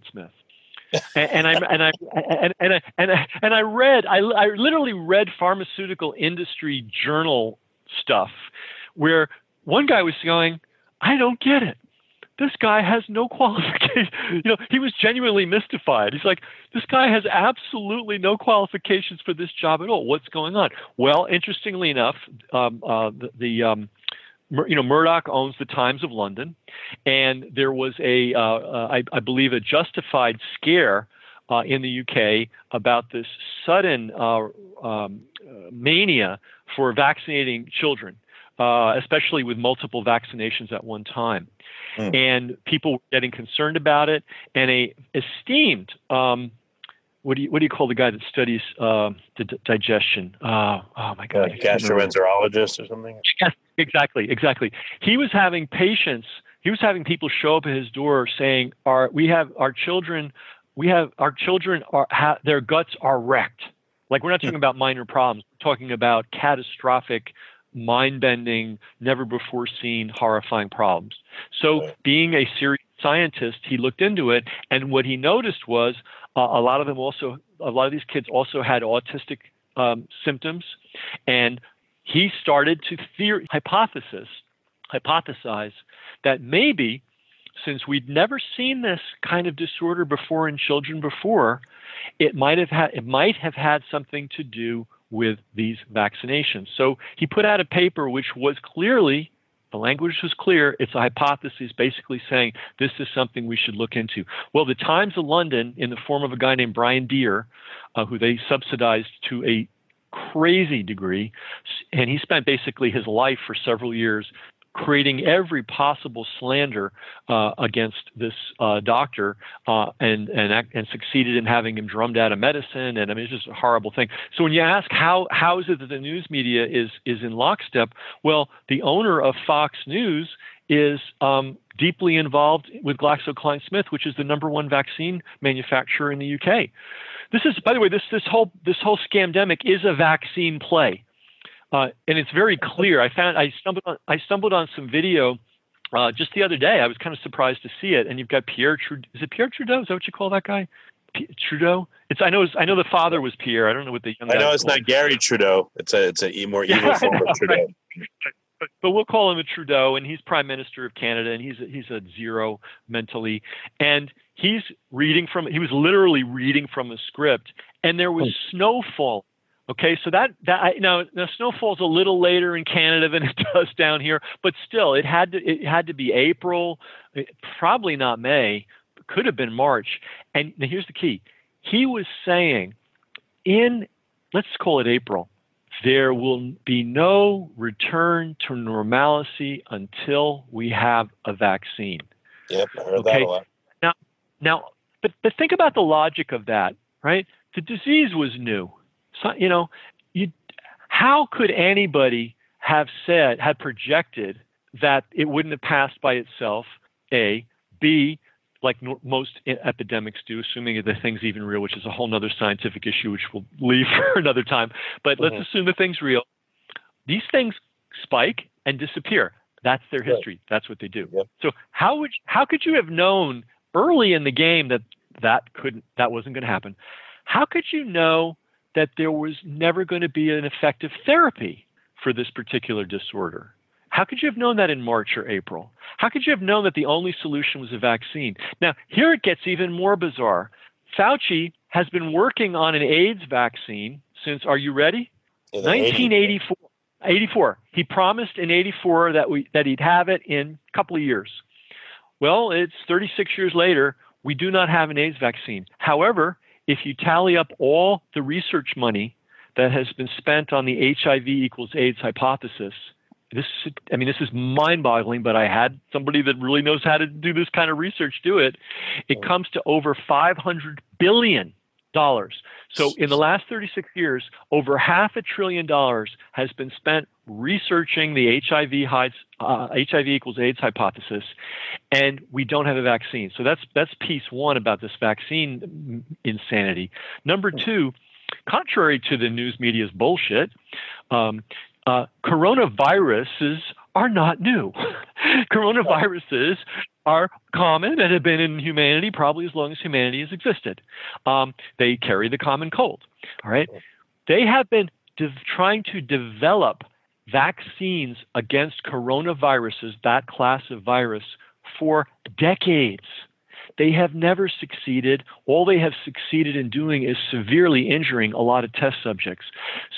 and, and I and I and and I, and I, and I read I, I literally read pharmaceutical industry journal stuff where one guy was going, I don't get it this guy has no qualification. You know, he was genuinely mystified. He's like, this guy has absolutely no qualifications for this job at all. What's going on? Well, interestingly enough, um, uh, the, the um, you know, Murdoch owns the Times of London, and there was a, uh, uh, I, I believe, a justified scare uh, in the UK about this sudden uh, um, mania for vaccinating children, uh, especially with multiple vaccinations at one time mm. and people were getting concerned about it. And a esteemed um, what do you what do you call the guy that studies uh, the d- digestion? Uh, oh my God, uh, gastroenterologist or something. Yes, exactly, exactly. He was having patients. He was having people show up at his door saying, "Our we have our children, we have our children are ha- their guts are wrecked." Like we're not talking about minor problems. We're talking about catastrophic mind bending, never before seen, horrifying problems. So, being a serious scientist, he looked into it, and what he noticed was uh, a lot of them also, a lot of these kids also had autistic um, symptoms, and he started to theory, hypothesis, hypothesize that maybe since we'd never seen this kind of disorder before in children before, it might have had it might have had something to do with these vaccinations. So he put out a paper which was clearly The language was clear. It's a hypothesis basically saying this is something we should look into. Well, the Times of London, in the form of a guy named Brian Deer, uh, who they subsidized to a crazy degree, and he spent basically his life for several years creating every possible slander uh, against this uh, doctor uh, and, and and succeeded in having him drummed out of medicine. And I mean, it's just a horrible thing. So when you ask how how is it that the news media is is in lockstep? Well, the owner of Fox News is um, deeply involved with GlaxoSmithKline, which is the number one vaccine manufacturer in the UK. This is, by the way, this this whole this whole scamdemic is a vaccine play. Uh, and it's very clear. I found I stumbled on I stumbled on some video uh, just the other day. I was kind of surprised to see it. And you've got Pierre Trudeau. Is it Pierre Trudeau? Is that what you call that guy? P- Trudeau. It's I know it's, I know the father was Pierre. I don't know what the young. I know it's not Garry Trudeau. It's a it's a more evil yeah, form of Trudeau. Right. But, but we'll call him a Trudeau, and he's Prime Minister of Canada, and he's a, he's a zero mentally, and he's reading from he was literally reading from a script, and there was oh. snowfall Okay, so that that I, now the snow falls a little later in Canada than it does down here, but still, it had to it had to be April, eh, probably not May, could have been March. And here's the key: he was saying, in let's call it April, there will be no return to normalcy until we have a vaccine. Yep, I heard okay? that a lot. Now, now, but but think about the logic of that, right? The disease was new so, you know, you, how could anybody have said, had projected that it wouldn't have passed by itself? A, B, like no, most epidemics do, assuming the thing's even real, which is a whole other scientific issue, which we'll leave for another time. But mm-hmm. let's assume the thing's real. These things spike and disappear. That's their history. Right. That's what they do. Yep. So how would how could you have known early in the game that that couldn't that wasn't going to happen? How could you know that there was never going to be an effective therapy for this particular disorder. How could you have known that in March or April? How could you have known that the only solution was a vaccine? Now, here it gets even more bizarre. Fauci has been working on an AIDS vaccine since, are you ready? 1984. 84. He promised in 84 that we that he'd have it in a couple of years. Well, it's 36 years later. We do not have an AIDS vaccine. However, if you tally up all the research money that has been spent on the HIV equals AIDS hypothesis, this I mean this is mind-boggling, but I had somebody that really knows how to do this kind of research do it. It comes to over 500 billion dollars. So in the last 36 years, over half a trillion dollars has been spent researching the HIV, hides, uh, HIV equals AIDS hypothesis, and we don't have a vaccine. So that's that's piece one about this vaccine insanity. Number two, contrary to the news media's bullshit, um, uh, coronaviruses are not new. coronaviruses are common and have been in humanity probably as long as humanity has existed. Um, they carry the common cold. All right. They have been de- trying to develop vaccines against coronaviruses, that class of virus, for decades. They have never succeeded. All they have succeeded in doing is severely injuring a lot of test subjects.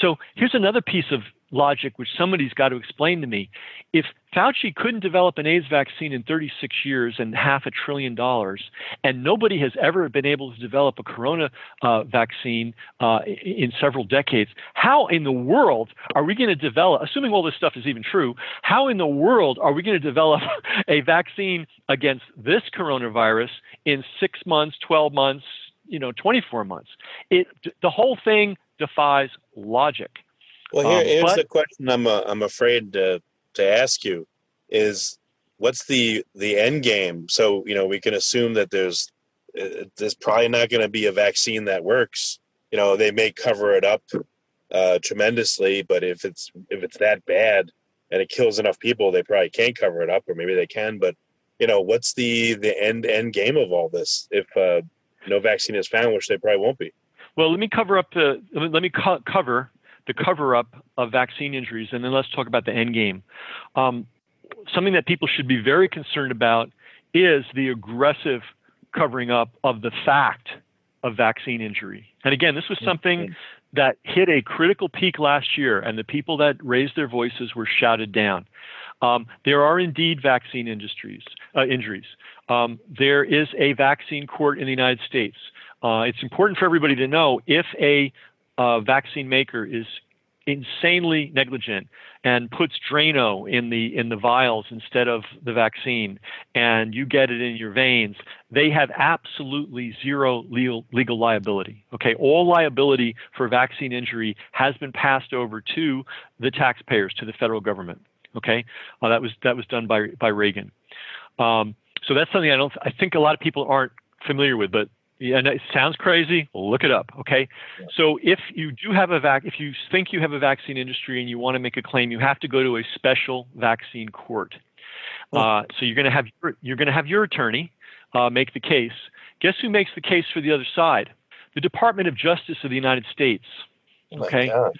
So here's another piece of logic which somebody's got to explain to me. If Fauci couldn't develop an AIDS vaccine in 36 years and half a trillion dollars, and nobody has ever been able to develop a corona uh, vaccine uh, in several decades, how in the world are we going to develop, assuming all this stuff is even true, how in the world are we going to develop a vaccine against this coronavirus in six months, 12 months, you know, 24 months? It, the whole thing defies logic. Well, here, um, here's but, the question I'm uh, I'm afraid to to ask you is what's the the end game? So you know we can assume that there's uh, there's probably not going to be a vaccine that works. You know they may cover it up uh, tremendously, but if it's if it's that bad and it kills enough people, they probably can't cover it up, or maybe they can. But you know what's the the end end game of all this if uh, no vaccine is found, which they probably won't be. Well, let me cover up the let me co- cover the cover up of vaccine injuries, and then let's talk about the end game. Um, something that people should be very concerned about is the aggressive covering up of the fact of vaccine injury. And again, this was something that hit a critical peak last year, and the people that raised their voices were shouted down. Um, there are indeed vaccine industries uh, injuries. Um, there is a vaccine court in the United States. Uh, it's important for everybody to know if a uh, vaccine maker is insanely negligent and puts Drano in the in the vials instead of the vaccine, and you get it in your veins, they have absolutely zero legal legal liability. Okay, all liability for vaccine injury has been passed over to the taxpayers, to the federal government. Okay, uh, that was that was done by by Reagan. Um, so that's something I don't I think a lot of people aren't familiar with, but yeah, it sounds crazy. Look it up. Okay. Yeah. So if you do have a vac, if you think you have a vaccine industry and you want to make a claim, you have to go to a special vaccine court. Oh. Uh, so you're going to have your, you're going to have your attorney uh, make the case. Guess who makes the case for the other side? The Department of Justice of the United States. Oh okay. Oh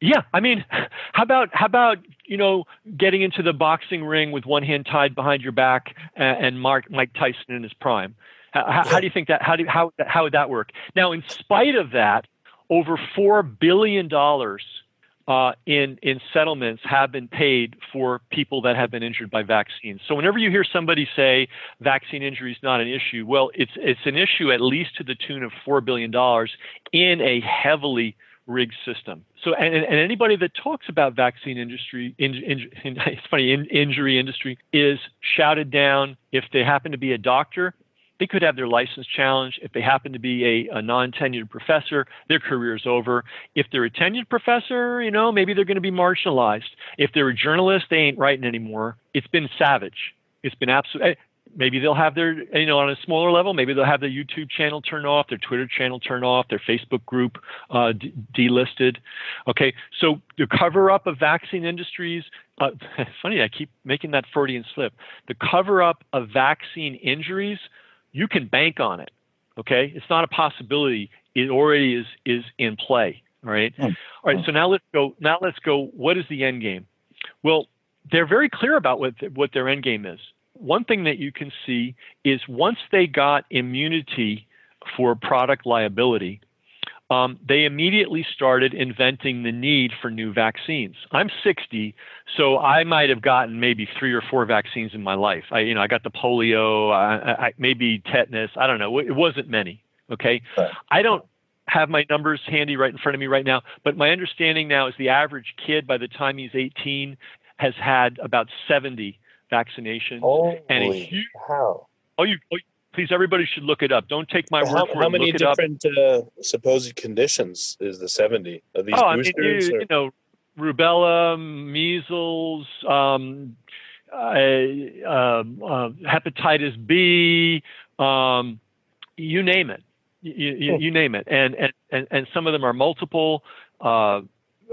yeah, I mean, how about how about you know getting into the boxing ring with one hand tied behind your back and, and Mark Mike Tyson in his prime? How, how do you think that? How do how how would that work? Now, in spite of that, over four billion dollars uh, in in settlements have been paid for people that have been injured by vaccines. So whenever you hear somebody say vaccine injury is not an issue, well, it's it's an issue at least to the tune of four billion dollars in a heavily rigged system. So and, and anybody that talks about vaccine industry, in, in, it's funny, in, injury industry is shouted down. If they happen to be a doctor, they could have their license challenged. If they happen to be a, a non tenured professor, their career is over. If they're a tenured professor, you know, maybe they're going to be marginalized. If they're a journalist, they ain't writing anymore. It's been savage. It's been absolute. Eh, maybe they'll have their, you know, on a smaller level, maybe they'll have their YouTube channel turned off, their Twitter channel turned off, their Facebook group uh, d- delisted. Okay, so the cover up of vaccine industries, uh, funny, I keep making that Freudian slip. The cover up of vaccine injuries you can bank on it. Okay, it's not a possibility. It already is is in play. All right. Mm. All right. So now let's go. Now let's go. What is the end game? Well, they're very clear about what what their end game is. One thing that you can see is once they got immunity for product liability, um, they immediately started inventing the need for new vaccines. I'm 60, so I might have gotten maybe three or four vaccines in my life. I, you know, I got the polio, I, I, maybe tetanus. I don't know. It wasn't many. Okay, right. I don't have my numbers handy right in front of me right now, but my understanding now is the average kid by the time he's 18 has had about 70 vaccinations. Holy and a huge, how? Oh, you, oh, please everybody should look it up. Don't take my how, word for how many look different uh, supposed conditions is the 70 of these oh, boosters I mean, you, you, know rubella measles um, uh, uh, uh, hepatitis b um, you name it. You, you, you, name it. And, and and and some of them are multiple uh,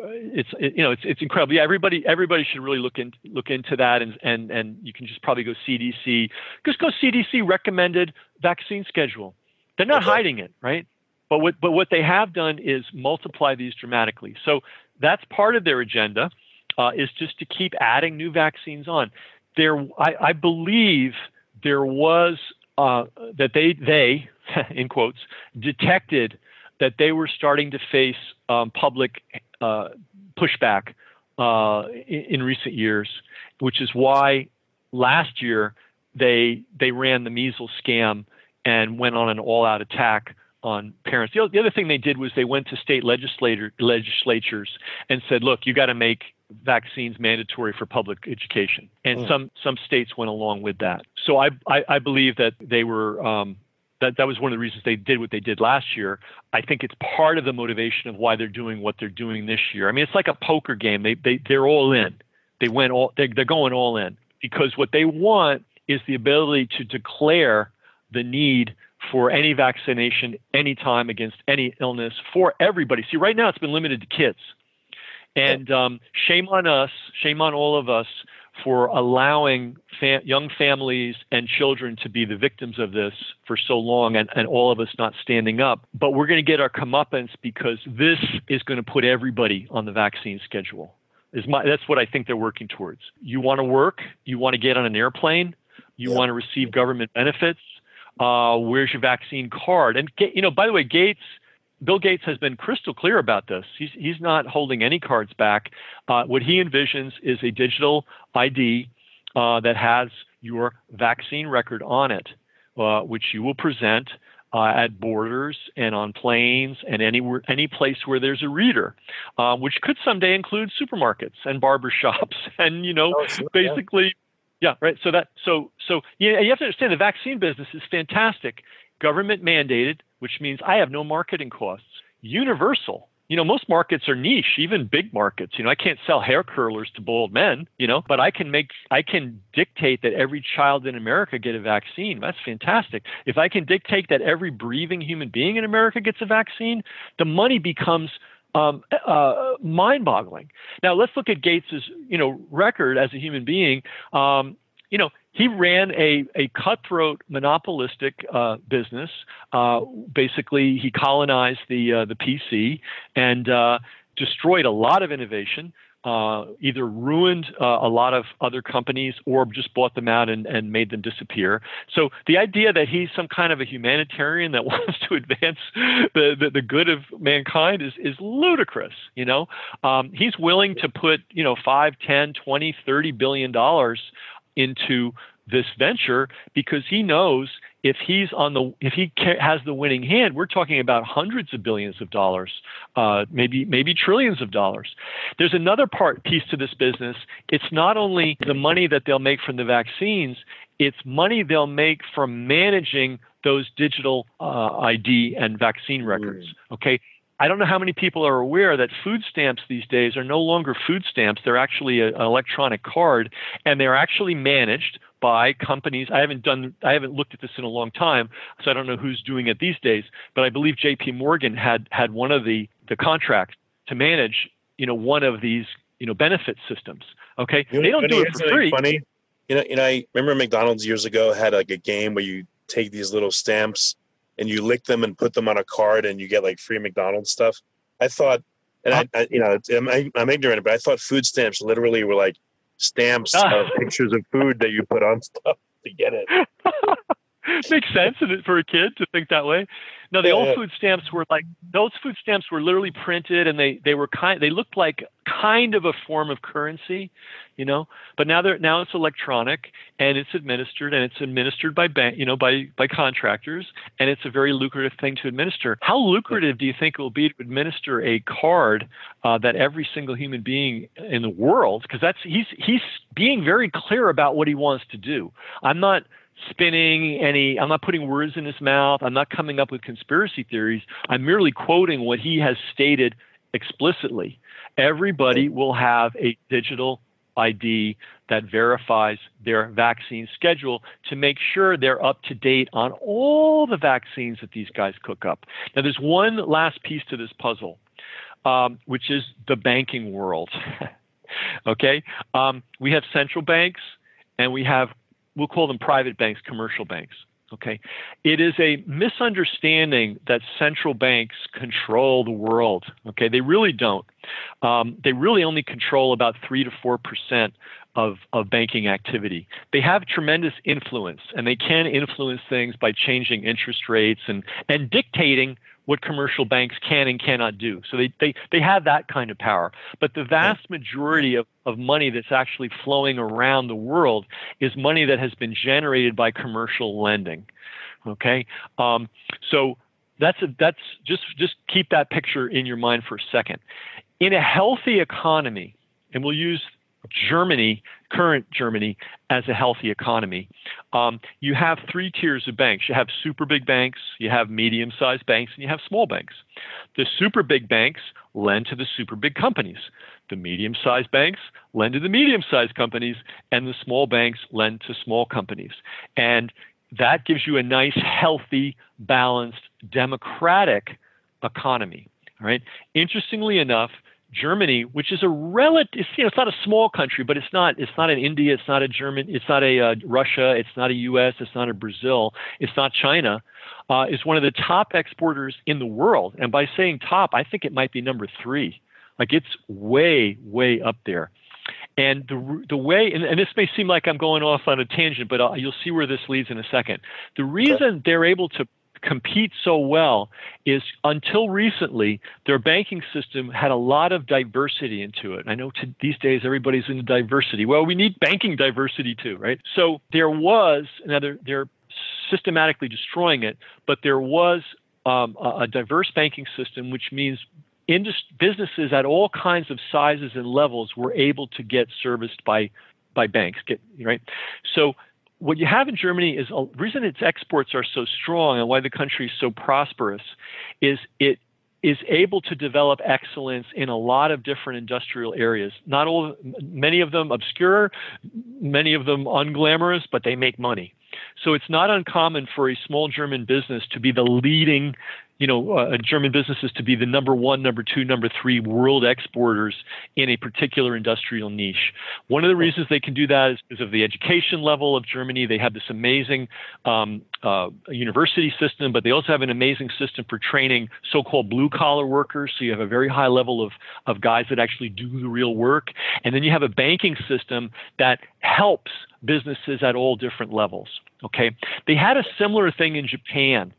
it's it, you know it's it's incredible. Yeah, everybody everybody should really look in look into that, and and and you can just probably go CDC. Just go CDC recommended vaccine schedule. They're not okay. hiding it, right? But what but what they have done is multiply these dramatically. So that's part of their agenda, uh, is just to keep adding new vaccines on. There, I, I believe there was uh, that they they in quotes detected that they were starting to face um, public uh, pushback uh, in, in, recent years, which is why last year they they ran the measles scam and went on an all-out attack on parents. The, the other thing they did was they went to state legislator legislatures and said, "Look, you got to make vaccines mandatory for public education," and mm. some some states went along with that. So I I, I believe that they were um, that that was one of the reasons they did what they did last year. I think it's part of the motivation of why they're doing what they're doing this year. I mean, it's like a poker game. They they they're all in. They went all they're, they're going all in because what they want is the ability to declare the need for any vaccination anytime against any illness for everybody. See, right now it's been limited to kids. And um, shame on us, shame on all of us for allowing fa- young families and children to be the victims of this for so long and, and all of us not standing up. But we're going to get our comeuppance because this is going to put everybody on the vaccine schedule. Is my, that's what I think they're working towards. You want to work, you want to get on an airplane, you yeah. want to receive government benefits. Uh, where's your vaccine card? And you know, by the way, Gates Bill Gates has been crystal clear about this. He's, he's not holding any cards back. Uh, what he envisions is a digital ID uh, that has your vaccine record on it, uh, which you will present uh, at borders and on planes and anywhere, any place where there's a reader, uh, which could someday include supermarkets and barber shops and you know, oh, sure, basically, yeah. yeah, right. So that so so yeah, you have to understand the vaccine business is fantastic, government mandated, which means I have no marketing costs, universal you know, most markets are niche, even big markets. You know, I can't sell hair curlers to bald men, you know, but I can make, I can dictate that every child in America get a vaccine. That's fantastic. If I can dictate that every breathing human being in America gets a vaccine, the money becomes um, uh, mind-boggling. Now let's look at Gates's, you know, record as a human being. Um, you know, he ran a, a cutthroat monopolistic uh, business. Uh, basically, he colonized the uh, the PC and uh, destroyed a lot of innovation. Uh, either ruined uh, a lot of other companies or just bought them out and, and made them disappear. So the idea that he's some kind of a humanitarian that wants to advance the, the, the good of mankind is, is ludicrous. You know, um, he's willing to put, you know, 5, 10, 20, 30 billion dollars into this venture because he knows if he's on the if he has the winning hand, we're talking about hundreds of billions of dollars, uh, maybe maybe trillions of dollars. There's another part piece to this business. It's not only the money that they'll make from the vaccines; it's money they'll make from managing those digital uh, ID and vaccine records. Mm. Okay, I don't know how many people are aware that food stamps these days are no longer food stamps. They're actually a, an electronic card, and they're actually managed by companies. I haven't done, I haven't looked at this in a long time, so I don't know who's doing it these days. But I believe J.P. Morgan had had one of the the contracts to manage, you know, one of these, you know, benefit systems. Okay, you know, they don't do it for free. Funny, you know, you know, I remember McDonald's years ago had like a game where you take these little stamps and you lick them and put them on a card and you get like free McDonald's stuff. I thought, and I, I you know, I'm, I'm ignorant, but I thought food stamps literally were like stamps of pictures of food that you put on stuff to get it. Makes sense for a kid to think that way. No, the yeah, old yeah. food stamps were like those food stamps were literally printed, and they they were kind. They looked like kind of a form of currency, you know. But now they're now it's electronic and it's administered, and it's administered by bank, you know, by by contractors, and it's a very lucrative thing to administer. How lucrative do you think it will be to administer a card uh, that every single human being in the world? Because that's he's he's being very clear about what he wants to do. I'm not spinning any, I'm not putting words in his mouth. I'm not coming up with conspiracy theories. I'm merely quoting what he has stated explicitly. Everybody will have a digital ID that verifies their vaccine schedule to make sure they're up to date on all the vaccines that these guys cook up. Now, there's one last piece to this puzzle, um, which is the banking world. okay? Um, we have central banks and we have we'll call them private banks, commercial banks. Okay. It is a misunderstanding that central banks control the world. Okay. They really don't. Um, they really only control about 3 to 4% of, of banking activity. They have tremendous influence and they can influence things by changing interest rates and, and dictating what commercial banks can and cannot do. So they, they, they have that kind of power. But the vast majority of, of money that's actually flowing around the world is money that has been generated by commercial lending. Okay? Um, so that's, a, that's just, just keep that picture in your mind for a second. In a healthy economy, and we'll use Germany, current Germany, as a healthy economy. Um, you have three tiers of banks. You have super big banks, you have medium sized banks, and you have small banks. The super big banks lend to the super big companies. The medium sized banks lend to the medium sized companies, and the small banks lend to small companies. And that gives you a nice, healthy, balanced, democratic economy. All right. Interestingly enough, Germany, which is a relative, you know, it's not a small country, but it's not, it's not an India, it's not a German, it's not a uh, Russia, it's not a U.S., it's not a Brazil, it's not China, uh, is one of the top exporters in the world. And by saying top, I think it might be number three. Like it's way, way up there. And the the way, and, and this may seem like I'm going off on a tangent, but I'll, you'll see where this leads in a second. The reason they're able to compete so well is until recently, their banking system had a lot of diversity into it. I know to, these days everybody's into diversity. Well, we need banking diversity too, right? So there was, now they're, systematically destroying it, but there was um, a, a diverse banking system, which means businesses at all kinds of sizes and levels were able to get serviced by by banks. Get right. So what you have in Germany is a reason its exports are so strong and why the country is so prosperous is it is able to develop excellence in a lot of different industrial areas. Not all, many of them obscure, many of them unglamorous, but they make money. So it's not uncommon for a small German business to be the leading you know, uh, German businesses to be the number one, number two, number three world exporters in a particular industrial niche. One of the reasons they can do that is because of the education level of Germany. They have this amazing um, uh, university system, but they also have an amazing system for training so-called blue-collar workers. So you have a very high level of of guys that actually do the real work, and then you have a banking system that helps businesses at all different levels. Okay, they had a similar thing in Japan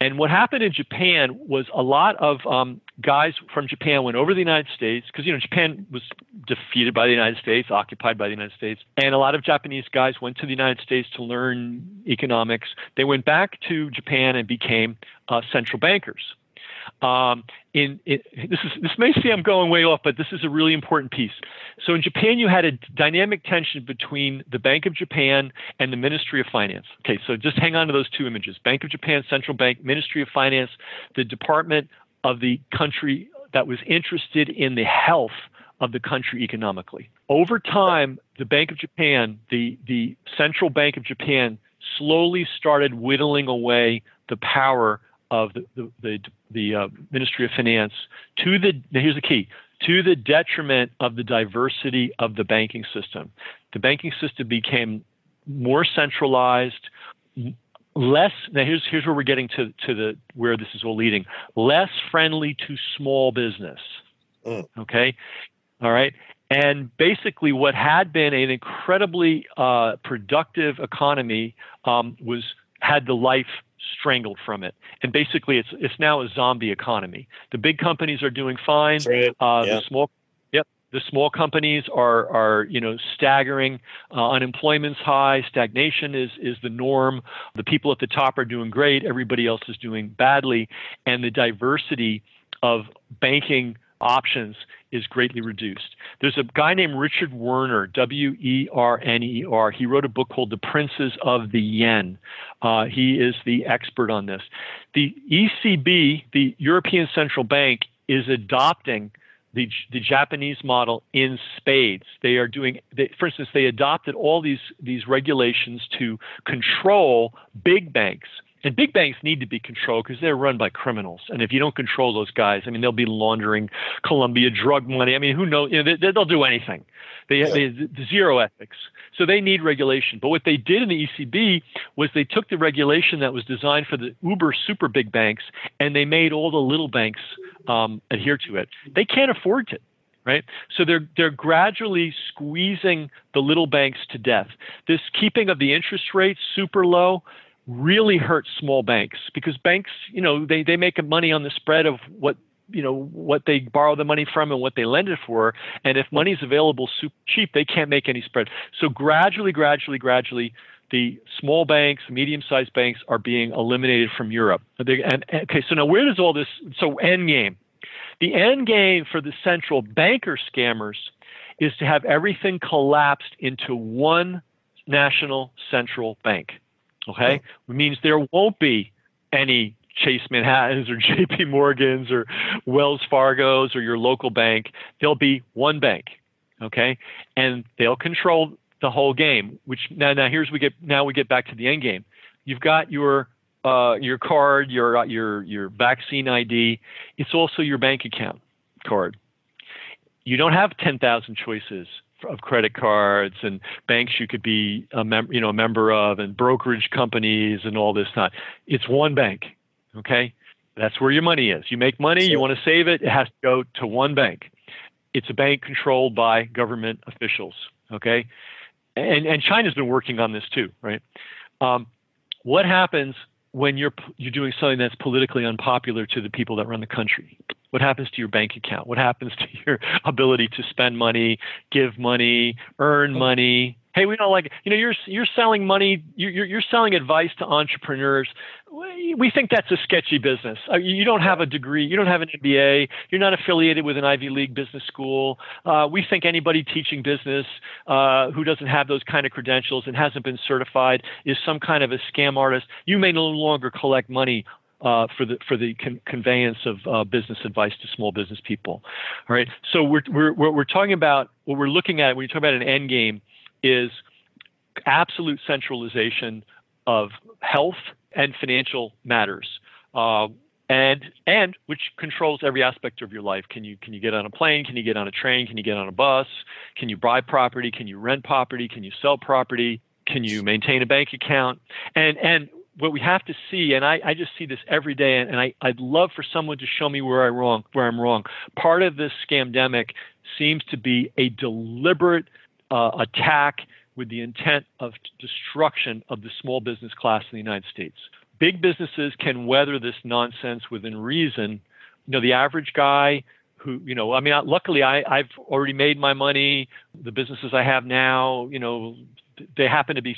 and what happened in Japan was a lot of um, guys from Japan went over to the United States because you know Japan was defeated by the United States, occupied by the United States, and a lot of Japanese guys went to the United States to learn economics. They went back to Japan and became uh, central bankers. Um, in, in, this is this may seem I'm going way off, but this is a really important piece. So in Japan, you had a dynamic tension between the Bank of Japan and the Ministry of Finance. Okay, so just hang on to those two images: Bank of Japan, Central Bank, Ministry of Finance, the department of the country that was interested in the health of the country economically. Over time, the Bank of Japan, the the Central Bank of Japan, slowly started whittling away the power of the the, the, the uh, Ministry of Finance to the here's the key to the detriment of the diversity of the banking system. The banking system became more centralized, less. Now here's here's where we're getting to to the where this is all leading. Less friendly to small business. Mm. Okay, all right. And basically, what had been an incredibly uh, productive economy um, was had the life strangled from it. And basically, it's it's now a zombie economy. The big companies are doing fine. Right. Uh, yeah. The small yep, the small companies are are you know staggering. Uh, unemployment's high. Stagnation is is the norm. The people at the top are doing great. Everybody else is doing badly. And the diversity of banking options is greatly reduced. There's a guy named Richard Werner, W E R N E R. He wrote a book called The Princes of the Yen. Uh, he is the expert on this. The ECB, the European Central Bank, is adopting the, the Japanese model in spades. They are doing, they, for instance, they adopted all these, these regulations to control big banks and big banks need to be controlled because they're run by criminals. And if you don't control those guys, I mean, they'll be laundering Colombia drug money. I mean, who knows? You know, they, will do anything. They, yeah. they, zero ethics. So they need regulation. But what they did in the ECB was they took the regulation that was designed for the uber super big banks and they made all the little banks um, adhere to it. They can't afford to right? So they're they're gradually squeezing the little banks to death. This keeping of the interest rates super low really hurt small banks because banks, you know, they, they make money on the spread of what you know what they borrow the money from and what they lend it for. And if money is available super cheap they can't make any spread. So gradually gradually gradually the small banks medium-sized banks are being eliminated from europe. And, okay so now where does all this so end game the end game for the central banker scammers is to have everything collapsed into one national central bank Okay, it means there won't be any Chase Manhattans or J.P. Morgans or Wells Fargo's or your local bank. There'll be one bank. Okay, and they'll control the whole game. Which now, now here's we get now we get back to the end game. You've got your uh, your card, your your your vaccine ID. It's also your bank account card. You don't have ten thousand choices of credit cards and banks you could be a mem- you know a member of and brokerage companies and all this stuff. It's one bank. Okay, that's where your money is. You make money, you want to save it, it has to go to one bank. It's a bank controlled by government officials. Okay, and and China's been working on this too, right? Um, what happens when you're you're doing something that's politically unpopular to the people that run the country? What happens to your bank account? What happens to your ability to spend money, give money, earn oh. money? Hey, we don't like it. You know, you're you're selling money. You're you're selling advice to entrepreneurs. We think that's a sketchy business. Uh, you don't have a degree. You don't have an MBA. You're not affiliated with an Ivy League business school. Uh, we think anybody teaching business uh, who doesn't have those kind of credentials and hasn't been certified is some kind of a scam artist. You may no longer collect money uh, for the for the con- conveyance of uh, business advice to small business people. All right. So we're, we're we're talking about what we're looking at when you talk about an end game is absolute centralization of health and financial matters. Uh, and and which controls every aspect of your life. Can you can you get on a plane? Can you get on a train? Can you get on a bus? Can you buy property? Can you rent property? Can you sell property? Can you maintain a bank account? And and what we have to see, and I, I just see this every day, and, and I, I'd love for someone to show me where I wrong where I'm wrong. Part of this scamdemic seems to be a deliberate uh, attack with the intent of destruction of the small business class in the United States. Big businesses can weather this nonsense within reason. You know, the average guy who, you know, I mean, luckily I, I've already made my money. The businesses I have now, you know, they happen to be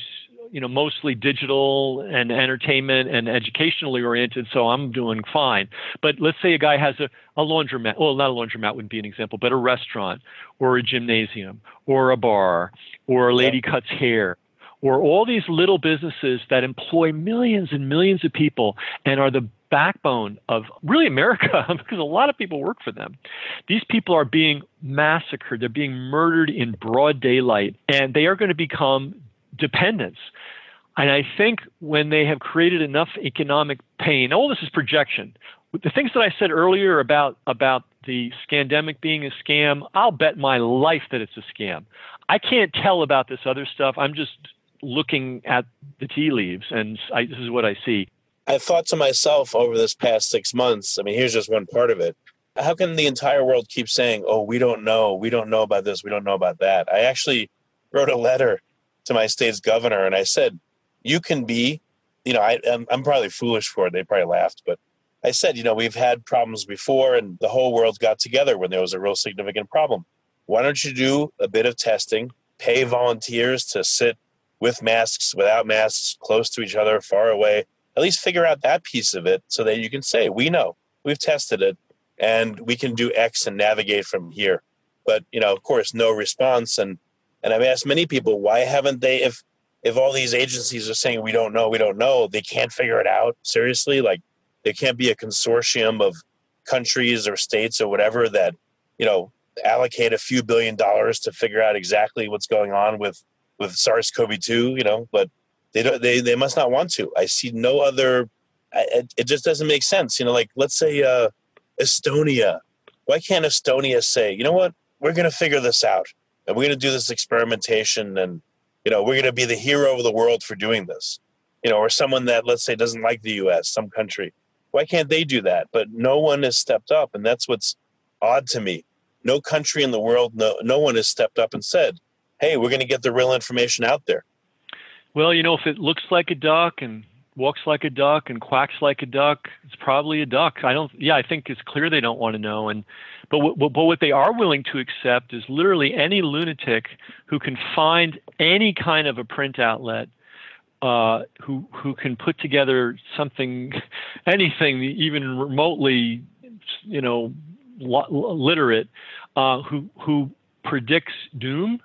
you know mostly digital and entertainment and educationally oriented so i'm doing fine but let's say a guy has a, a laundromat well not a laundromat wouldn't be an example but a restaurant or a gymnasium or a bar or a lady yeah. cuts hair or all these little businesses that employ millions and millions of people and are the backbone of really America because a lot of people work for them. These people are being massacred, they're being murdered in broad daylight, and they are going to become dependence. And I think when they have created enough economic pain, all this is projection. The things that I said earlier about about the scandemic being a scam, I'll bet my life that it's a scam. I can't tell about this other stuff. I'm just looking at the tea leaves, and I, this is what I see. I thought to myself over this past six months. I mean, here's just one part of it. How can the entire world keep saying, "Oh, we don't know, we don't know about this, we don't know about that"? I actually wrote a letter to my state's governor and I said, you can be, you know, I, I'm, I'm probably foolish for it. They probably laughed, but I said, you know, we've had problems before and the whole world got together when there was a real significant problem. Why don't you do a bit of testing, pay volunteers to sit with masks, without masks, close to each other, far away, at least figure out that piece of it so that you can say, we know, we've tested it, and we can do X and navigate from here. But, you know, of course, no response. And and I've asked many people, why haven't they, if if all these agencies are saying we don't know, we don't know, they can't figure it out. Seriously, like there can't be a consortium of countries or states or whatever that you know allocate a few billion dollars to figure out exactly what's going on with with SARS-CoV-2. You know, but they don't. They they must not want to. I see no other. It, just doesn't make sense. You know, like let's say uh, Estonia. Why can't Estonia say, you know what, we're going to figure this out and we're going to do this experimentation and you know we're going to be the hero of the world for doing this you know or someone that let's say doesn't like the us some country why can't they do that but no one has stepped up and that's what's odd to me no country in the world no, no one has stepped up and said hey we're going to get the real information out there well you know if it looks like a duck and walks like a duck and quacks like a duck, it's probably a duck. I don't. Yeah, I think it's clear they don't want to know. And but what, but what they are willing to accept is literally any lunatic who can find any kind of a print outlet. Uh, who who can put together something, anything even remotely, you know, literate, uh, who who predicts doom,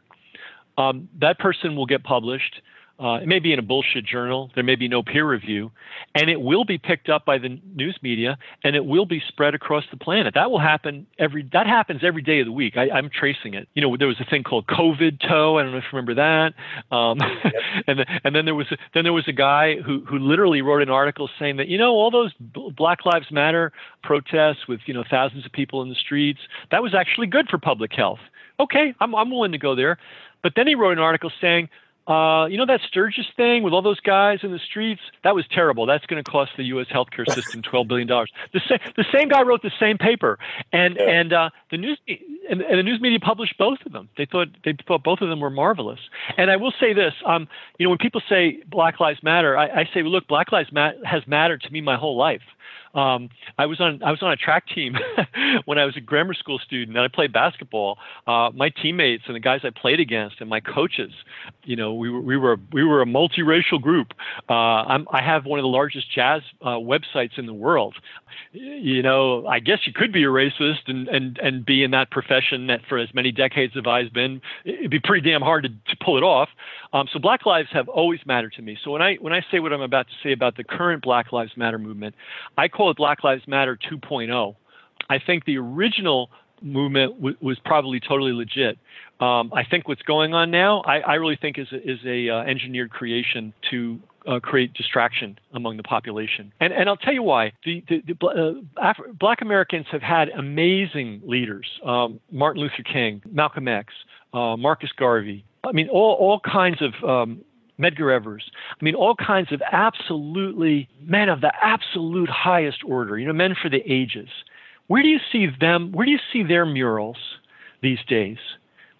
um, that person will get published uh, it may be in a bullshit journal. There may be no peer review, and it will be picked up by the news media, and it will be spread across the planet. That will happen every. That happens every day of the week. I, am tracing it. You know, there was a thing called COVID toe. I don't know if you remember that. Um, yep. and then, and then there was a, then there was a guy who who literally wrote an article saying that you know all those Black Lives Matter protests with you know thousands of people in the streets that was actually good for public health. Okay, I'm I'm willing to go there. But then he wrote an article saying uh, you know that Sturgis thing with all those guys in the streets? That was terrible. That's going to cost the U.S. healthcare system twelve billion dollars. The same the same guy wrote the same paper, and yeah. and uh, the news and, and, the news media published both of them. They thought they thought both of them were marvelous. And I will say this: um, you know, when people say Black Lives Matter, I, I say, well, look, Black Lives Matter has mattered to me my whole life. Um, I was on I was on a track team when I was a grammar school student, and I played basketball. Uh, my teammates and the guys I played against, and my coaches, you know, we were we were we were a multiracial group. Uh, i have one of the largest jazz uh, websites in the world. You know, I guess you could be a racist and and and be in that profession that for as many decades as I've been. It'd be pretty damn hard to, to pull it off. Um, so Black lives have always mattered to me. So when I when I say what I'm about to say about the current Black Lives Matter movement, I call it Black Lives Matter 2.0. I think the original movement w- was probably totally legit. Um, I think what's going on now, I, I really think is a, is a uh, engineered creation to uh, create distraction among the population. And and I'll tell you why. The, the, the uh, Af- Black Americans have had amazing leaders: um, Martin Luther King, Malcolm X, uh, Marcus Garvey. I mean, all all kinds of um, Medgar Evers. I mean, all kinds of absolutely men of the absolute highest order. You know, men for the ages. Where do you see them? Where do you see their murals these days?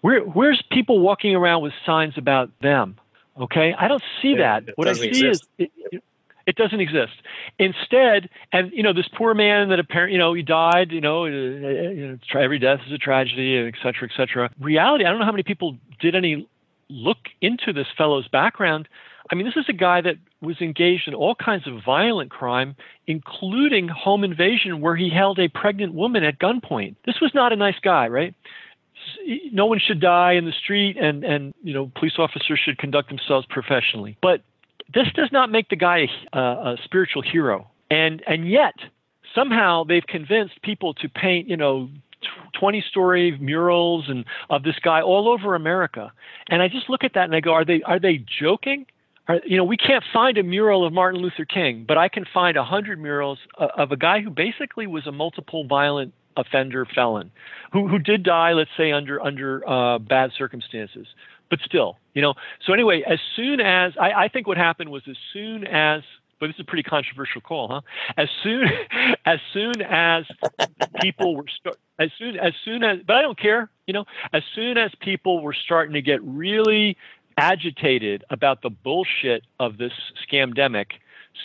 Where, where's people walking around with signs about them? Okay, I don't see that. What I see exist. is it, it, doesn't exist. Instead, and you know, this poor man that apparently, you know, he died. You know, uh, you know, every death is a tragedy, et cetera, et cetera. Reality, I don't know how many people did any look into this fellow's background. I mean, this is a guy that was engaged in all kinds of violent crime, including home invasion, where he held a pregnant woman at gunpoint. This was not a nice guy, right? no one should die in the street and and you know police officers should conduct themselves professionally but this does not make the guy a, a spiritual hero and and yet somehow they've convinced people to paint you know 20 story murals and of this guy all over America and I just look at that and I go are they are they joking are, you know we can't find a mural of Martin Luther King but I can find a hundred murals of a guy who basically was a multiple violent offender felon who who did die, let's say under under uh, bad circumstances, but still, you know. So anyway, as soon as I, I think what happened was as soon as but this is a pretty controversial call, huh? As soon as soon as people were start, as soon as soon as but I don't care, you know, as soon as people were starting to get really agitated about the bullshit of this scamdemic,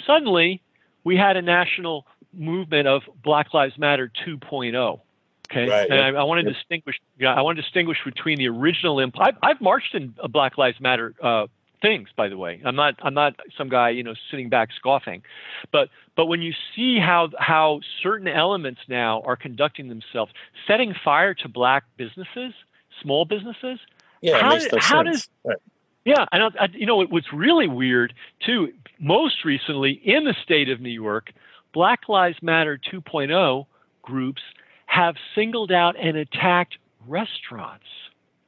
suddenly we had a national movement of Black Lives Matter 2.0. Okay, right, and I, I want to distinguish. Yeah, I want to distinguish between the original. Imp- I've, I've marched in a Black Lives Matter uh, things, by the way. I'm not. I'm not some guy, you know, sitting back scoffing. But but when you see how how certain elements now are conducting themselves, setting fire to black businesses, small businesses. Yeah, how, how does Right. yeah, and I, I, you know what's really weird too. Most recently, in the state of New York, Black Lives Matter 2.0 groups have singled out and attacked restaurants.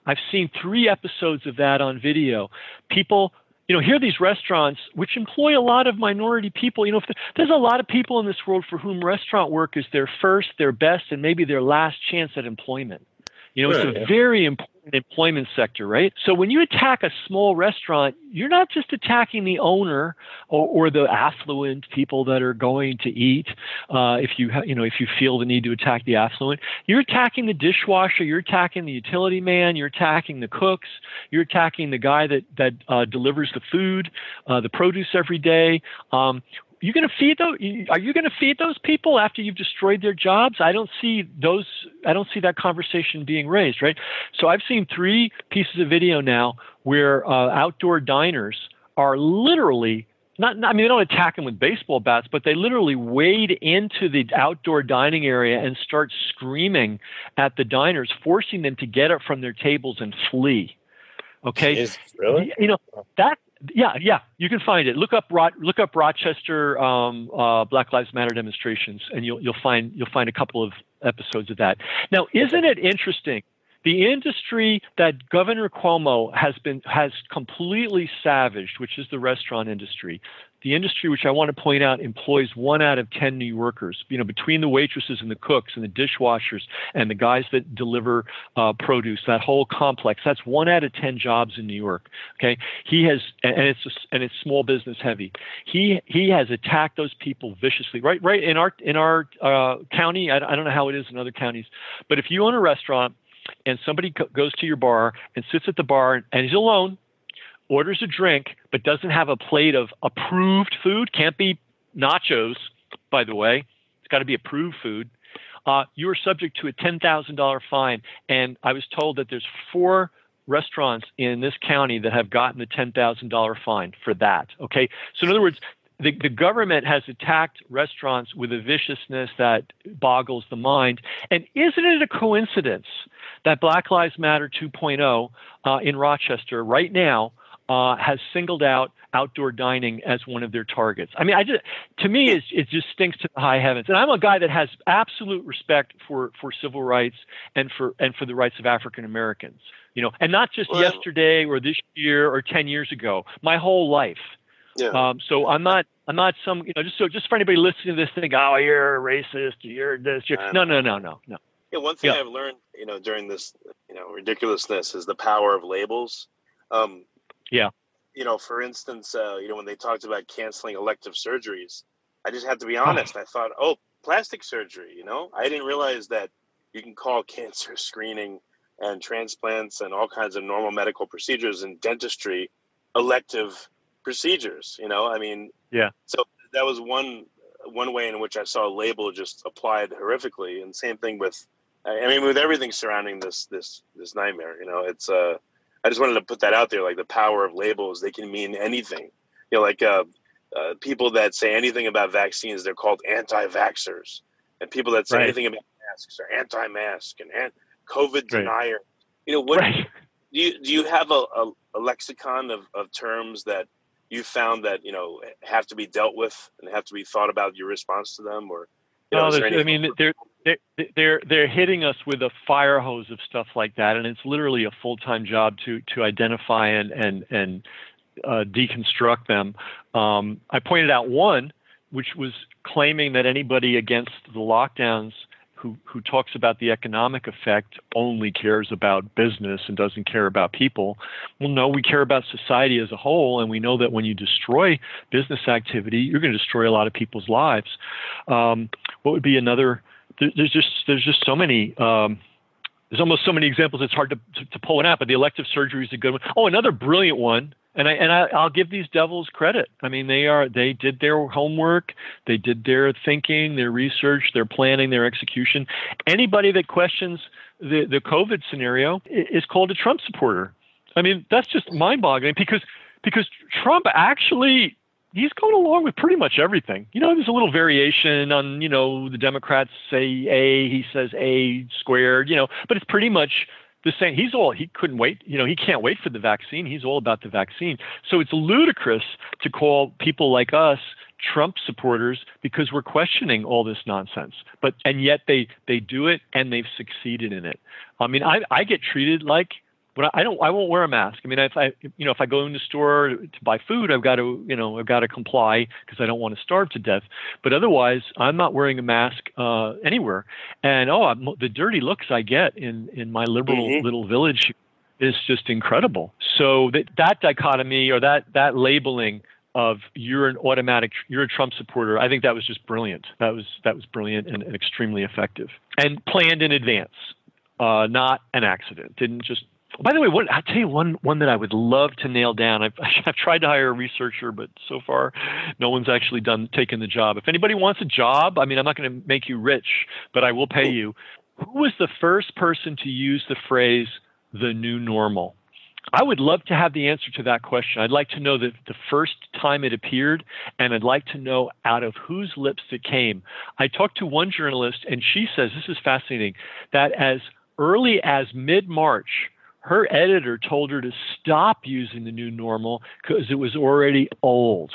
I've seen three episodes of that on video. People, you know, here are these restaurants which employ a lot of minority people. You know, the, there's a lot of people in this world for whom restaurant work is their first, their best, and maybe their last chance at employment. You know, it's a yeah. very important employment sector, right? So when you attack a small restaurant, you're not just attacking the owner or, or the affluent people that are going to eat. Uh, if you ha- you know if you feel the need to attack the affluent, you're attacking the dishwasher, you're attacking the utility man, you're attacking the cooks, you're attacking the guy that that uh, delivers the food, uh, the produce every day. Um, you going to feed those? Are you going to feed those people after you've destroyed their jobs? I don't see those. I don't see that conversation being raised, right? So I've seen three pieces of video now where uh, outdoor diners are literally not, not. I mean, they don't attack them with baseball bats, but they literally wade into the outdoor dining area and start screaming at the diners, forcing them to get up from their tables and flee. Okay, Is really? you know that yeah yeah you can find it. Look up Ro- look up rochester um, uh, black lives matter demonstrations and you'll you'll find you'll find a couple of episodes of that. Now isn't it interesting? The industry that governor cuomo has been has completely savaged which is the restaurant industry the industry which i want to point out employs one out of 10 new yorkers you know between the waitresses and the cooks and the dishwashers and the guys that deliver uh, produce that whole complex that's one out of 10 jobs in new york okay? He has and it's and it's small business heavy. He he has attacked those people viciously right right in our in our uh, county I, I don't know how it is in other counties but if you own a restaurant and somebody goes to your bar and sits at the bar and he's alone, orders a drink, but doesn't have a plate of approved food, can't be nachos, by the way, it's got to be approved food. Uh, you are subject to a $10,000 fine. And I was told that there's four restaurants in this county that have gotten the $10,000 fine for that. Okay. So, in other words, the, the government has attacked restaurants with a viciousness that boggles the mind. And isn't it a coincidence that Black Lives Matter 2.0 uh, in Rochester right now uh, has singled out outdoor dining as one of their targets. I mean, I just to me it, it just stinks to the high heavens. And I'm a guy that has absolute respect for for civil rights and for and for the rights of African Americans. You know, and not just well, yesterday or this year or ten years ago. My whole life. Yeah. Um, so I'm not I'm not some you know just so just for anybody listening to this thing. Oh, you're a racist. You're this. You're, no, no, no, no, no. Yeah, one thing yeah. I've learned, you know, during this, you know, ridiculousness is the power of labels. Um, yeah you know, for instance, uh, you know, when they talked about canceling elective surgeries, I just had to be honest. I thought, oh, plastic surgery, you know, I didn't realize that you can call cancer screening and transplants and all kinds of normal medical procedures and dentistry elective procedures, you know, I mean, yeah. So that was one one way in which I saw a label just applied horrifically, and same thing with, I mean, with everything surrounding this this this nightmare. You know, it's uh, I just wanted to put that out there, like the power of labels. They can mean anything. You know, like uh, uh, people that say anything about vaccines, they're called anti-vaxxers, and people that say right. anything about masks are anti-mask and an- COVID right. denier. You know, what right. do you do? You have a, a, a lexicon of, of terms that you found that you know have to be dealt with and have to be thought about your response to them, or you know, no, I mean, they're they're they're hitting us with a fire hose of stuff like that, and it's literally a full time job to to identify and and and uh, deconstruct them. Um, I pointed out one, which was claiming that anybody against the lockdowns who who talks about the economic effect only cares about business and doesn't care about people. Well, no, we care about society as a whole, and we know that when you destroy business activity, you're going to destroy a lot of people's lives. Um, what would be another? There, there's just there's just so many. Um, there's almost so many examples. It's hard to, to, to pull one out, but the elective surgery is a good one. Oh, another brilliant one and I and I, will give these devils credit. I mean, they are they did their homework, they did their thinking, their research, their planning, their execution. Anybody that questions the the COVID scenario is called a Trump supporter. I mean, that's just mind-boggling because because Trump actually he's going along with pretty much everything. You know, there's a little variation on, you know, the Democrats say A, he says A squared, you know, but it's pretty much the same. He's all he couldn't wait. You know, he can't wait for the vaccine. He's all about the vaccine. So it's ludicrous to call people like us Trump supporters because we're questioning all this nonsense. But and yet they they do it and they've succeeded in it. I mean, I I get treated like but I don't I won't wear a mask. I mean, if I you know if I go in the store to buy food, I've got to you know I've got to comply because I don't want to starve to death. But otherwise, I'm not wearing a mask uh, anywhere. And oh, I'm, the dirty looks I get in in my liberal mm-hmm. little village is just incredible. So that that dichotomy or that that labeling of you're an automatic you're a Trump supporter. I think that was just brilliant. That was that was brilliant and, and extremely effective and planned in advance. Uh, not an accident. Didn't just by the way, what I'll tell you one one that I would love to nail down. I've, I've tried to hire a researcher, but so far, no one's actually done taken the job. If anybody wants a job, I mean, I'm not going to make you rich, but I will pay you. Who was the first person to use the phrase "the new normal"? I would love to have the answer to that question. I'd like to know the, the first time it appeared, and I'd like to know out of whose lips it came. I talked to one journalist, and she says this is fascinating that as early as mid March, her editor told her to stop using the new normal because it was already old.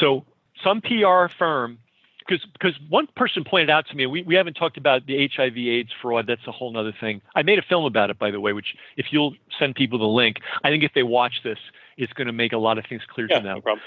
So some PR firm, because because one person pointed out to me, we, we haven't talked about the HIV AIDS fraud. That's a whole other thing. I made a film about it, by the way, which if you'll send people the link, I think if they watch this, it's going to make a lot of things clear yeah, to them. No problem.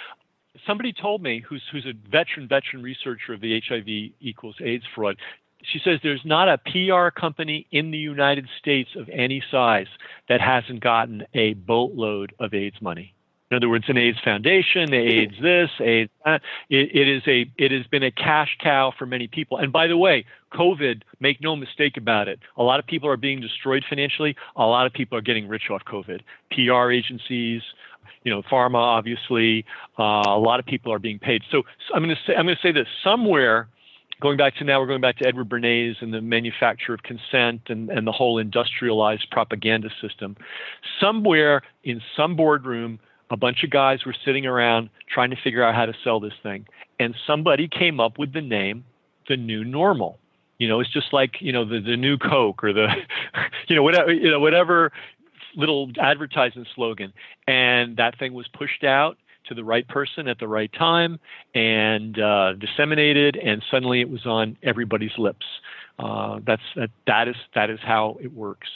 Somebody told me, who's who's a veteran veteran researcher of the HIV equals AIDS fraud, she says there's not a PR company in the United States of any size that hasn't gotten a boatload of AIDS money. In other words, an AIDS foundation, AIDS this, AIDS that. It, it is a it has been a cash cow for many people. And by the way, COVID, make no mistake about it. A lot of people are being destroyed financially. A lot of people are getting rich off COVID. PR agencies, you know, pharma, obviously. Uh, a lot of people are being paid. So, so I'm going to say I'm going to say this somewhere going back to now, we're going back to Edward Bernays and the manufacture of consent and, and the whole industrialized propaganda system. Somewhere in some boardroom, a bunch of guys were sitting around trying to figure out how to sell this thing. And somebody came up with the name, the new normal. You know, it's just like, you know, the, the new Coke or the, you know, whatever, you know, whatever little advertising slogan. And that thing was pushed out to the right person at the right time and uh, disseminated, and suddenly it was on everybody's lips. Uh, that's that, that is that is how it works.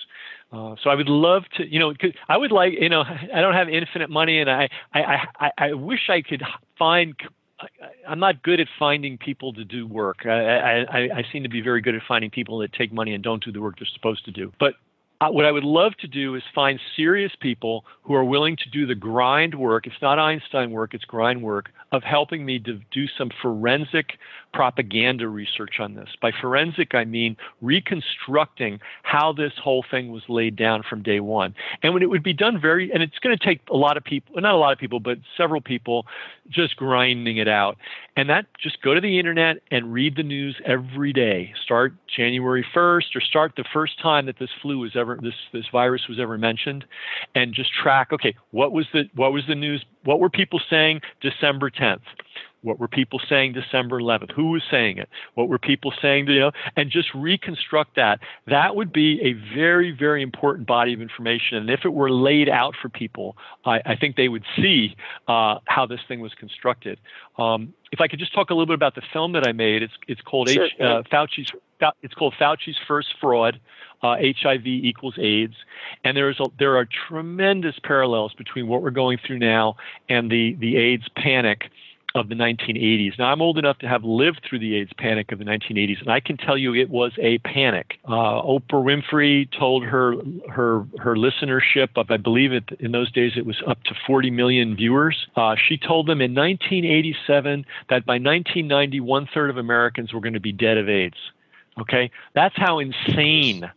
Uh, so I would love to, you know, I would like, you know, I don't have infinite money, and I I I, I wish I could find. I'm not good at finding people to do work. I, I, I seem to be very good at finding people that take money and don't do the work they're supposed to do. But uh, what I would love to do is find serious people who are willing to do the grind work. It's not Einstein work, it's grind work of helping me to do some forensic propaganda research on this. By forensic, I mean reconstructing how this whole thing was laid down from day one. And when it would be done very, and it's going to take a lot of people, not a lot of people, but several people just grinding it out. And that just go to the internet and read the news every day. Start January 1st or start the first time that this flu was ever, this, this virus was ever mentioned and just track, okay, what was the, what was the news what were people saying December 10th? What were people saying December 11th? Who was saying it? What were people saying? You know, and just reconstruct that. That would be a very, very important body of information. And if it were laid out for people, I, I think they would see uh, how this thing was constructed. Um, if I could just talk a little bit about the film that I made, it's it's called sure, H, uh, Fauci's. It's called Fauci's First Fraud uh, HIV equals AIDS, and there is a, there are tremendous parallels between what we're going through now and the the AIDS panic of the 1980s. Now, I'm old enough to have lived through the AIDS panic of the 1980s, and I can tell you it was a panic. Uh, Oprah Winfrey told her her her listenership of, I believe it in those days it was up to 40 million viewers. Uh, she told them in 1987 that by 1990 one third of Americans were going to be dead of AIDS. Okay, that's how insane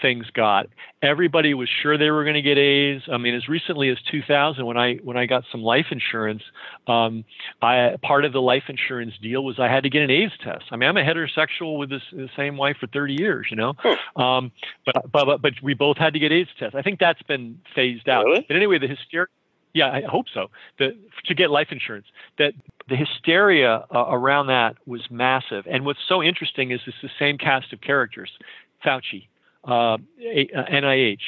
things got. Everybody was sure they were going to get AIDS. I mean, as recently as 2000, when I when I got some life insurance, um, I part of the life insurance deal was I had to get an AIDS test. I mean, I'm a heterosexual with this the same wife for 30 years, you know, um, but, but but we both had to get AIDS tests. I think that's been phased out. Really? But anyway, the hysteria. Yeah, I hope so. The, to get life insurance, that the hysteria uh, around that was massive. And what's so interesting is it's the same cast of characters: Fauci, uh, NIH,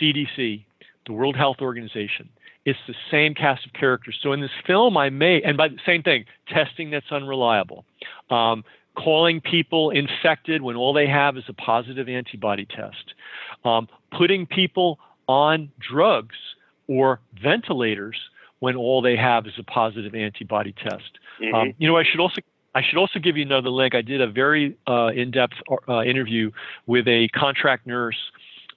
CDC, the World Health Organization. It's the same cast of characters. So in this film, I made, and by the same thing, testing that's unreliable, um, calling people infected when all they have is a positive antibody test, um, putting people on drugs or ventilators when all they have is a positive antibody test. Mm-hmm. Um, you know, I should also I should also give you another link. I did a very uh, in-depth uh, interview with a contract nurse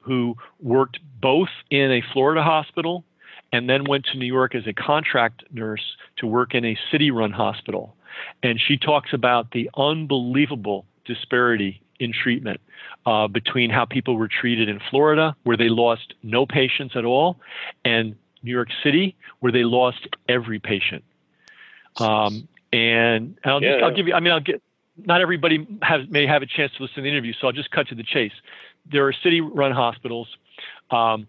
who worked both in a Florida hospital and then went to New York as a contract nurse to work in a city-run hospital. And she talks about the unbelievable disparity in treatment uh, between how people were treated in Florida, where they lost no patients at all, and New York City, where they lost every patient. Um, and I'll, just, yeah. I'll give you, I mean, I'll get, not everybody has, may have a chance to listen to the interview, so I'll just cut to the chase. There are city run hospitals. Um,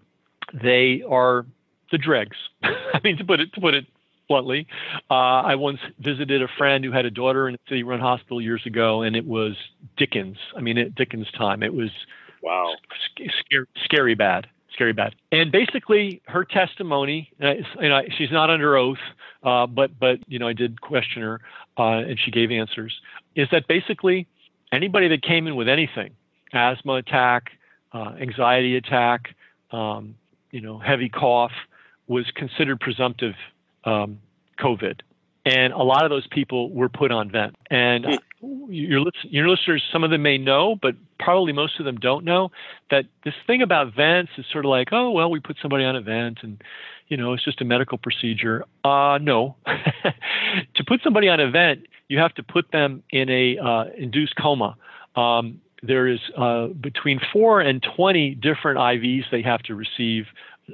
they are the dregs. I mean, to put it, to put it bluntly. Uh, I once visited a friend who had a daughter in a city run hospital years ago, and it was Dickens. I mean, it, Dickens time. It was wow, scary, scary bad scary bad. And basically, her testimony, and I, she's not under oath, uh, but but you know I did question her, uh, and she gave answers. Is that basically anybody that came in with anything, asthma attack, uh, anxiety attack, um, you know, heavy cough, was considered presumptive um, COVID, and a lot of those people were put on vent. And your your listeners, some of them may know, but probably most of them don't know that this thing about vents is sort of like, oh well, we put somebody on a vent, and you know, it's just a medical procedure. Uh, no, to put somebody on a vent, you have to put them in a uh, induced coma. Um, there is uh, between four and 20 different IVs they have to receive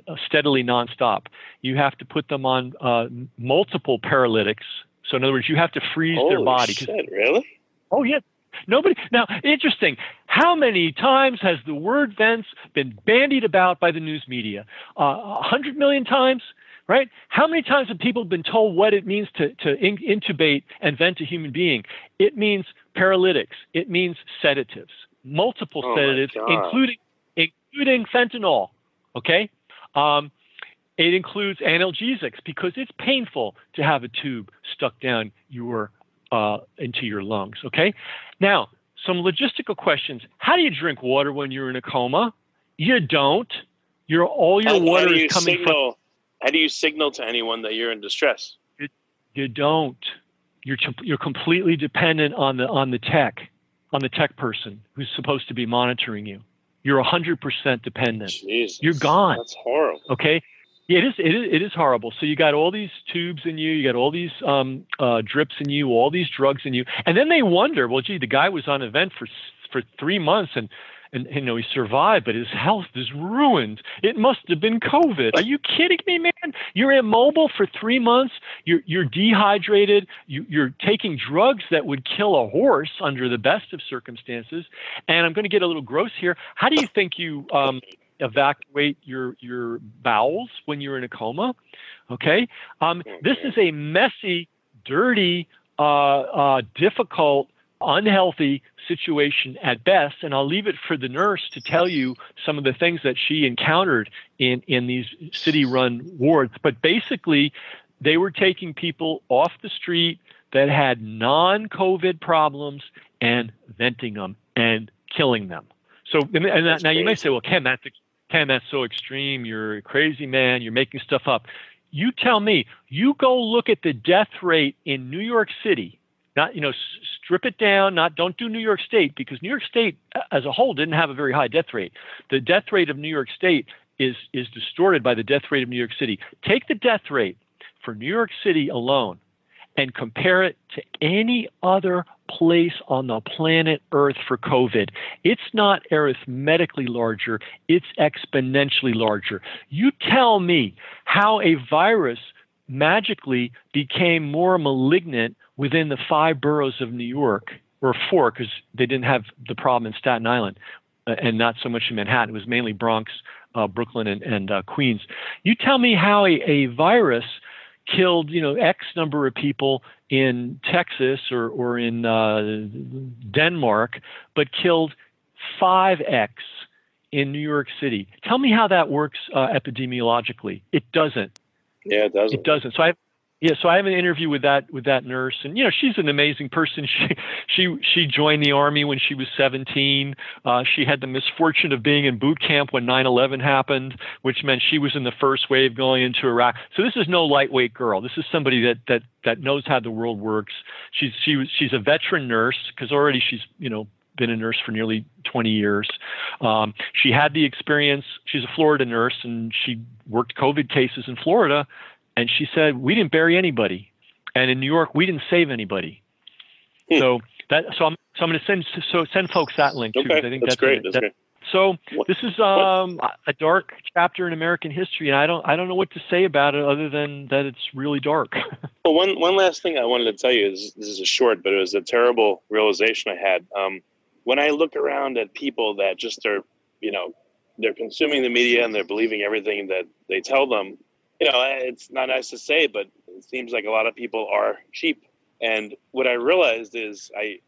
uh, steadily nonstop. You have to put them on uh, multiple paralytics. So in other words, you have to freeze Holy their body. Shit, really? Oh yeah. Nobody now interesting. How many times has the word vents been bandied about by the news media? Uh, a hundred million times, right? How many times have people been told what it means to to in, intubate and vent a human being? It means paralytics. It means sedatives, multiple Oh, sedatives, including including fentanyl. Okay. Um, it includes analgesics because it's painful to have a tube stuck down your uh, into your lungs. Okay. Now, some logistical questions. How do you drink water when you're in a coma? You don't. Your all your How, water you is coming signal? How do you signal to anyone that you're in distress? from. You don't. You're you're completely dependent on the on the tech, on the tech person who's supposed to be monitoring you. You're 100% dependent. Jesus, You're gone. That's horrible. Okay. Yeah, it is, it is. It is horrible. So you got all these tubes in you, you got all these um, uh, drips in you, all these drugs in you, and then they wonder, well, gee, the guy was on a vent for for three months and and you know he survived, but his health is ruined. It must have been COVID. Are you kidding me, man? You're immobile for three months. You're you're dehydrated. You, you're taking drugs that would kill a horse under the best of circumstances. And I'm going to get a little gross here. How do you think you um, evacuate your your bowels when you're in a coma. Okay, um, this is a messy, dirty, uh, uh, difficult, unhealthy situation at best. And I'll leave it for the nurse to tell you some of the things that she encountered in in these city-run wards. But basically, they were taking people off the street that had non-COVID problems and venting them and killing them. So, and, and now you may say, well, Ken, that's Ken, that's so extreme. You're a crazy man. You're making stuff up. You tell me. You go look at the death rate in New York City. Not you know, strip it down. Not don't do New York State because New York State as a whole didn't have a very high death rate. The death rate of New York State is is distorted by the death rate of New York City. Take the death rate for New York City alone and compare it to any other place on the planet Earth for COVID. It's not arithmetically larger, it's exponentially larger. You tell me how a virus magically became more malignant within the five boroughs of New York, or four, because they didn't have the problem in Staten Island uh, and not so much in Manhattan. It was mainly Bronx, uh, Brooklyn, and, and uh, Queens. You tell me how a, a virus killed, you know, X number of people in Texas or, or in uh, Denmark, but killed 5X in New York City. Tell me how that works uh, epidemiologically. It doesn't. Yeah, it doesn't. It doesn't. So I, yeah. So I have an interview with that with that nurse, and you know she's an amazing person. She she she joined the army when she was 17. Uh, she had the misfortune of being in boot camp when 9/11 happened, which meant she was in the first wave going into Iraq. So this is no lightweight girl. This is somebody that that that knows how the world works. She's she was she's a veteran nurse because already she's you know been a nurse for nearly 20 years. Um, she had the experience. She's a Florida nurse, and she worked COVID cases in Florida. And she said, "We didn't bury anybody, and in New York, we didn't save anybody." Hmm. So that so I'm so I'm going to send so send folks that link too. Okay, I think that's, that's great. That's that- great. so What- this is um, a dark chapter in American history, and I don't I don't know what to say about it other than that it's really dark. Well, one one last thing I wanted to tell you is this is a short, but it was a terrible realization I had. Um, when I look around at people that just are, you know, they're consuming the media and they're believing everything that they tell them. You know, eh, it's not nice to say, but it seems like a lot of people are cheap. And what I realized is, I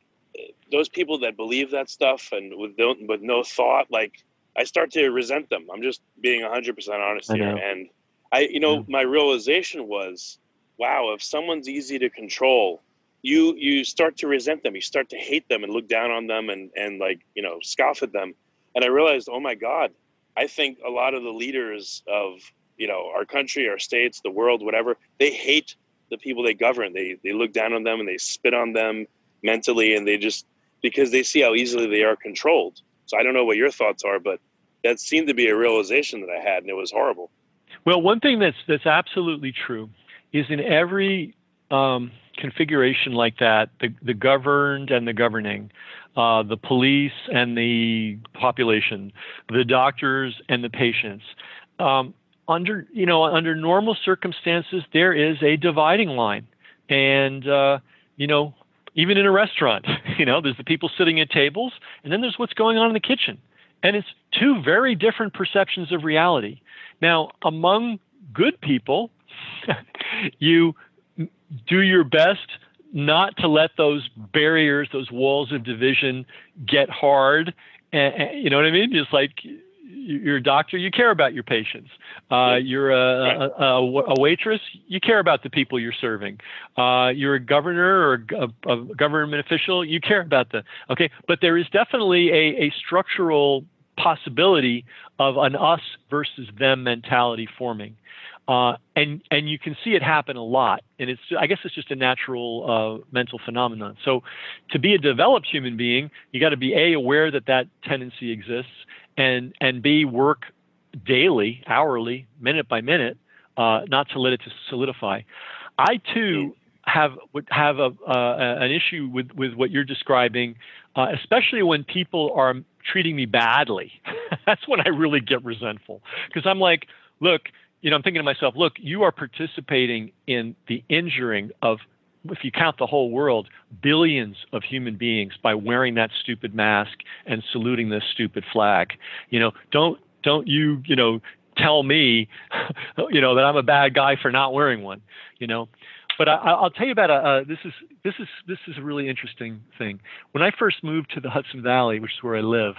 those people that believe that stuff and with no, with no thought, like I start to resent them. I'm just being 100 percent honest I here, know. and I, you know, my realization was wow, if someone's easy to control, you you start to resent them. You start to hate them and look down on them and and like you know scoff at them. And I realized, oh my God, I think a lot of the leaders of you know our country, our states, the world, whatever, they hate the people they govern. They they look down on them and they spit on them mentally, and they just because they see how easily they are controlled. So I don't know what your thoughts are, but that seemed to be a realization that I had, and it was horrible. Well, one thing that's that's absolutely true is in every um, configuration like that, the, the governed and the governing, uh, the police and the population, the doctors and the patients. Um, under you know under normal circumstances, there is a dividing line, and uh, you know even in a restaurant, you know there's the people sitting at tables, and then there's what's going on in the kitchen, and it's two very different perceptions of reality. Now among good people, you do your best not to let those barriers, those walls of division get hard. And, you know what I mean? Just like you're a doctor, you care about your patients. Uh, you're a, a, a, waitress, you care about the people you're serving. Uh, you're a governor or a, a, government official, you care about the. Okay, but there is definitely a, a structural possibility of an us versus them mentality forming. Uh, and and you can see it happen a lot, and it's I guess it's just a natural uh, mental phenomenon. So, to be a developed human being, you got to be a aware that that tendency exists, and and b work daily, hourly, minute by minute, uh, not to let it to solidify. I too have have a, uh, an issue with with what you're describing, uh, especially when people are treating me badly. That's when I really get resentful because I'm like, look you know, I'm thinking to myself, look, you are participating in the injuring of, if you count the whole world, billions of human beings by wearing that stupid mask and saluting this stupid flag. You know, don't don't you, you know, tell me, you know, that I'm a bad guy for not wearing one. You know, but I, will tell you about a, this is this is this is a really interesting thing. When I first moved to the Hudson Valley, which is where I live,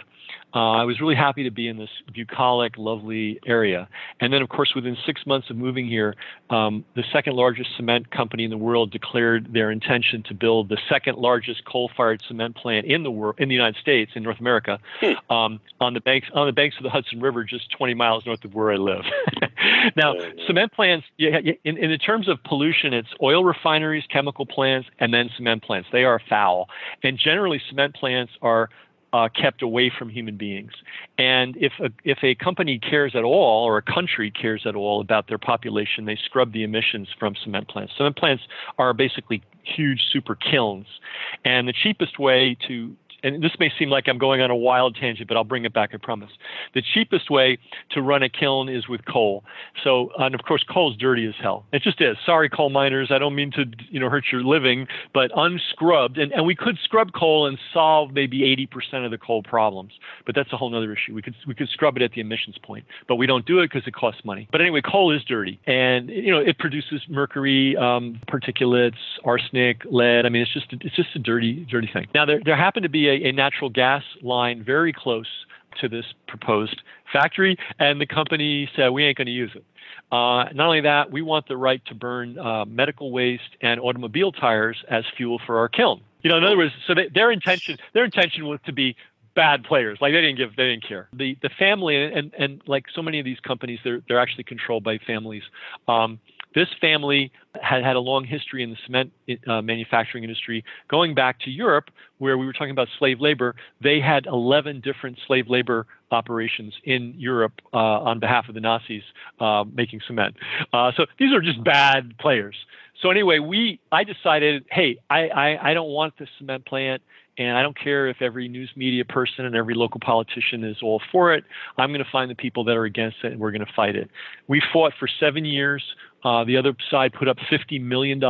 uh, I was really happy to be in this bucolic, lovely area. And then, of course, within six months of moving here, um, the second largest cement company in the world declared their intention to build the second largest coal-fired cement plant in the world, in the United States, in North America, hmm. um, on the banks on the banks of the Hudson River, just 20 miles north of where I live. now, cement plants, yeah, in, in terms of pollution, it's oil refineries, chemical plants, and then cement plants. They are foul, and generally, cement plants are uh, kept away from human beings. And if a, if a company cares at all, or a country cares at all about their population, they scrub the emissions from cement plants. Cement plants are basically huge super kilns. And the cheapest way to and this may seem like I'm going on a wild tangent, but I'll bring it back, I promise. The cheapest way to run a kiln is with coal. So, and of course, coal's dirty as hell. It just is. Sorry, coal miners. I don't mean to, you know, hurt your living, but unscrubbed, and, and we could scrub coal and solve maybe 80% of the coal problems, but that's a whole other issue. We could we could scrub it at the emissions point, but we don't do it because it costs money. But anyway, coal is dirty, and you know, it produces mercury, um, particulates, arsenic, lead. I mean, it's just it's just a dirty dirty thing. Now, there there happened to be a a, natural gas line very close to this proposed factory, and the company said, We ain't going to use it. Uh, not only that, we want the right to burn uh, medical waste and automobile tires as fuel for our kiln. You know, in other words, so they, their intention their intention was to be bad players. Like they didn't give, they didn't care. The the family and and like so many of these companies, they're they're actually controlled by families. Um, this family had had a long history in the cement uh, manufacturing industry, going back to Europe, where we were talking about slave labor. They had 11 different slave labor operations in Europe uh, on behalf of the Nazis uh, making cement. Uh, so these are just bad players. So anyway, we I decided, hey, I, I, I don't want this cement plant. And I don't care if every news media person and every local politician is all for it. I'm going to find the people that are against it, and we're going to fight it. We fought for seven years. Uh, the other side put up $50 million.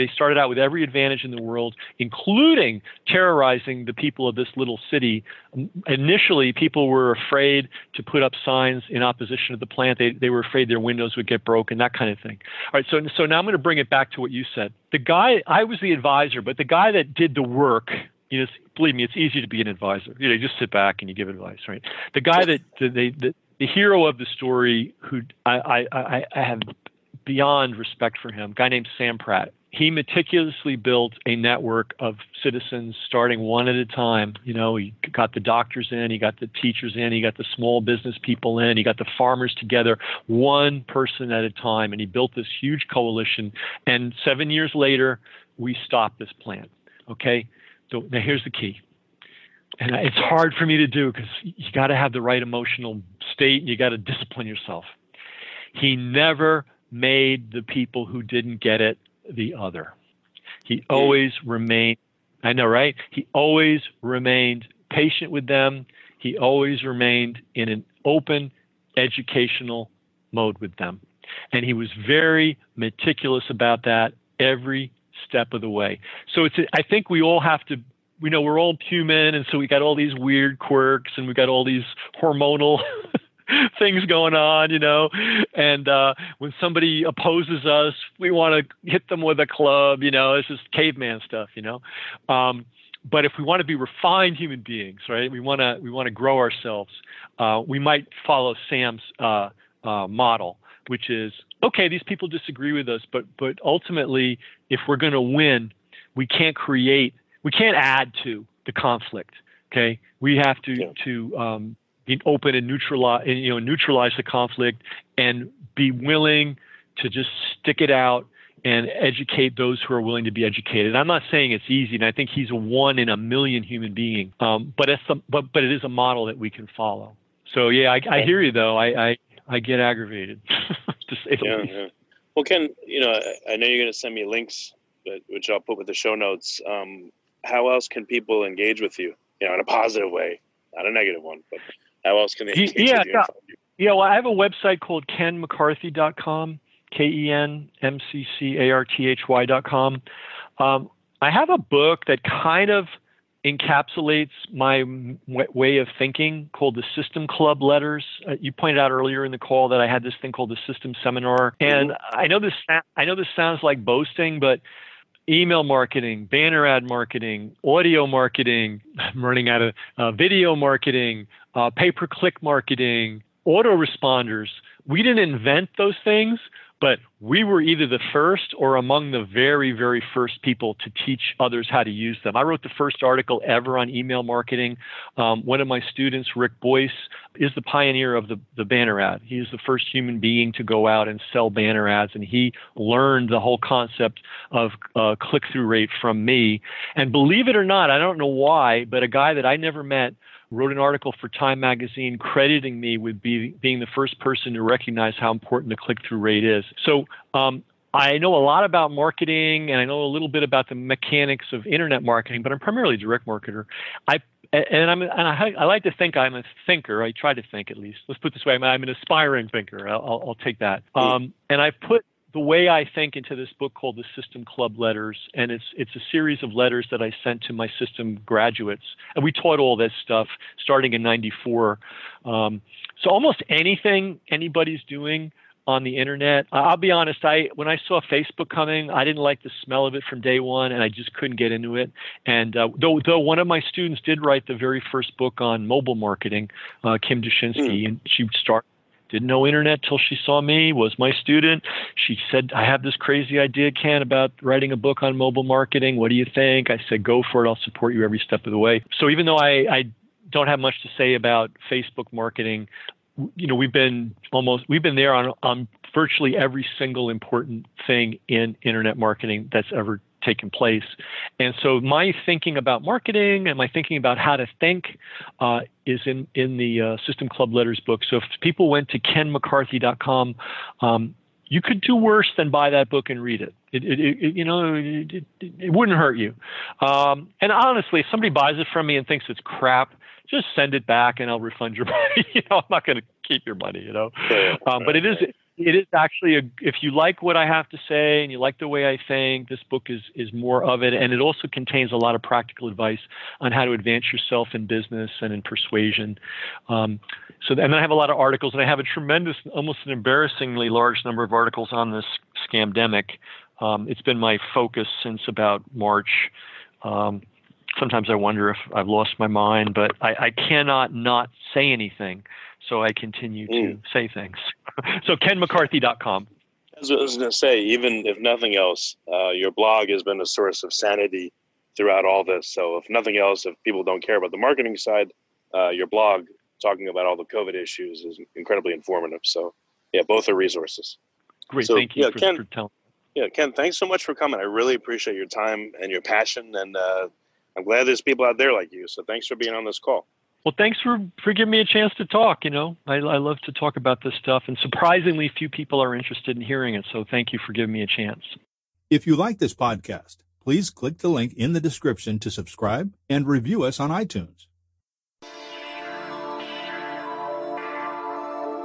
They started out with every advantage in the world, including terrorizing the people of this little city. Initially, people were afraid to put up signs in opposition to the plant. They, they were afraid their windows would get broken, that kind of thing. All right, so, so now I'm going to bring it back to what you said. The guy, I was the advisor, but the guy that did the work, you know, believe me, it's easy to be an advisor. You know, you just sit back and you give advice, right? The guy that, they, the, the hero of the story, who I, I, I have beyond respect for him, guy named Sam Pratt. He meticulously built a network of citizens starting one at a time. You know, he got the doctors in, he got the teachers in, he got the small business people in, he got the farmers together, one person at a time, and he built this huge coalition. And seven years later, we stopped this plant. Okay, so now here's the key, and it's hard for me to do because you got to have the right emotional state and you got to discipline yourself. He never made the people who didn't get it the other. He always remained. I know, right? He always remained patient with them. He always remained in an open educational mode with them. And he was very meticulous about that every step of the way. So it's I think we all have to we know we're all human and so we got all these weird quirks and we got all these hormonal things going on, you know. And uh, when somebody opposes us, we want to hit them with a club, you know. It's just caveman stuff, you know. Um, but if we want to be refined human beings, right? We want to we want to grow ourselves. Uh, we might follow Sam's uh, uh, model, which is okay. These people disagree with us, but but ultimately, if we're going to win, we can't create, we can't add to the conflict. Okay, we have to yeah. to um, be open and neutralize, and, you know, neutralize the conflict and be willing to just stick it out and educate those who are willing to be educated. I'm not saying it's easy, and I think he's a one in a million human being. Um, but it's some, but but it is a model that we can follow. So yeah, I, I hear you though. I I, I get aggravated to say the yeah, least. Yeah. Well, Ken, you know, I know you're going to send me links, but, which I'll put with the show notes. Um, how else can people engage with you? You know, in a positive way, not a negative one, but how else can they yeah? Yeah, yeah. Well, I have a website called kenmccarthy.com K E N M C C A R T H Y dot com. Um, I have a book that kind of encapsulates my w- way of thinking called the System Club Letters. Uh, you pointed out earlier in the call that I had this thing called the System Seminar, and mm-hmm. I know this I know this sounds like boasting, but email marketing, banner ad marketing, audio marketing, I'm running out of uh, video marketing, uh, pay per click marketing, autoresponders. We didn't invent those things, but we were either the first or among the very, very first people to teach others how to use them. I wrote the first article ever on email marketing. Um, one of my students, Rick Boyce, is the pioneer of the, the banner ad. He is the first human being to go out and sell banner ads, and he learned the whole concept of uh, click through rate from me. And believe it or not, I don't know why, but a guy that I never met wrote an article for Time Magazine crediting me with be, being the first person to recognize how important the click through rate is. So um, I know a lot about marketing and I know a little bit about the mechanics of internet marketing, but I'm primarily a direct marketer. I and I'm and I, I, like to think I'm a thinker. I try to think at least. Let's put it this way: I'm, I'm an aspiring thinker. I'll, I'll, I'll take that. Um, and I've put the way I think into this book called the System Club Letters, and it's it's a series of letters that I sent to my system graduates, and we taught all this stuff starting in '94. Um, so almost anything anybody's doing on the internet, I'll be honest. I when I saw Facebook coming, I didn't like the smell of it from day one, and I just couldn't get into it. And uh, though though one of my students did write the very first book on mobile marketing, uh, Kim Dushinski, mm. and she started didn't know internet till she saw me, was my student. She said, I have this crazy idea, Ken, about writing a book on mobile marketing. What do you think? I said, go for it. I'll support you every step of the way. So even though I, I don't have much to say about Facebook marketing, you know, we've been almost, we've been there on, on virtually every single important thing in internet marketing that's ever taken place. And so my thinking about marketing and my thinking about how to think uh, is in, in the uh, System Club Letters book. So if people went to kenmccarthy.com, um, you could do worse than buy that book and read it. It, it, it you know, it, it, wouldn't hurt you. Um, and honestly, if somebody buys it from me and thinks it's crap, just send it back and I'll refund your money. you know, I'm not going to keep your money. You know, um, but it is it is actually a if you like what I have to say and you like the way I think, this book is is more of it, and it also contains a lot of practical advice on how to advance yourself in business and in persuasion. Um, so, and then I have a lot of articles, and I have a tremendous, almost an embarrassingly large number of articles on this scamdemic. Um, it's been my focus since about March. Um, sometimes I wonder if I've lost my mind, but I, I cannot not say anything so I continue to mm. say things. so kenmccarthy.com. As I was going to say, even if nothing else, uh, your blog has been a source of sanity throughout all this. So if nothing else, if people don't care about the marketing side, uh, your blog talking about all the COVID issues is incredibly informative. So yeah, both are resources. Great, so, thank you yeah, for, Ken, for telling. Yeah, Ken, thanks so much for coming. I really appreciate your time and your passion, and uh, I'm glad there's people out there like you. So thanks for being on this call. Well, thanks for, for giving me a chance to talk. You know, I, I love to talk about this stuff, and surprisingly few people are interested in hearing it. So thank you for giving me a chance. If you like this podcast, please click the link in the description to subscribe and review us on iTunes.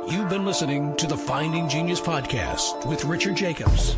You've been listening to the Finding Genius podcast with Richard Jacobs.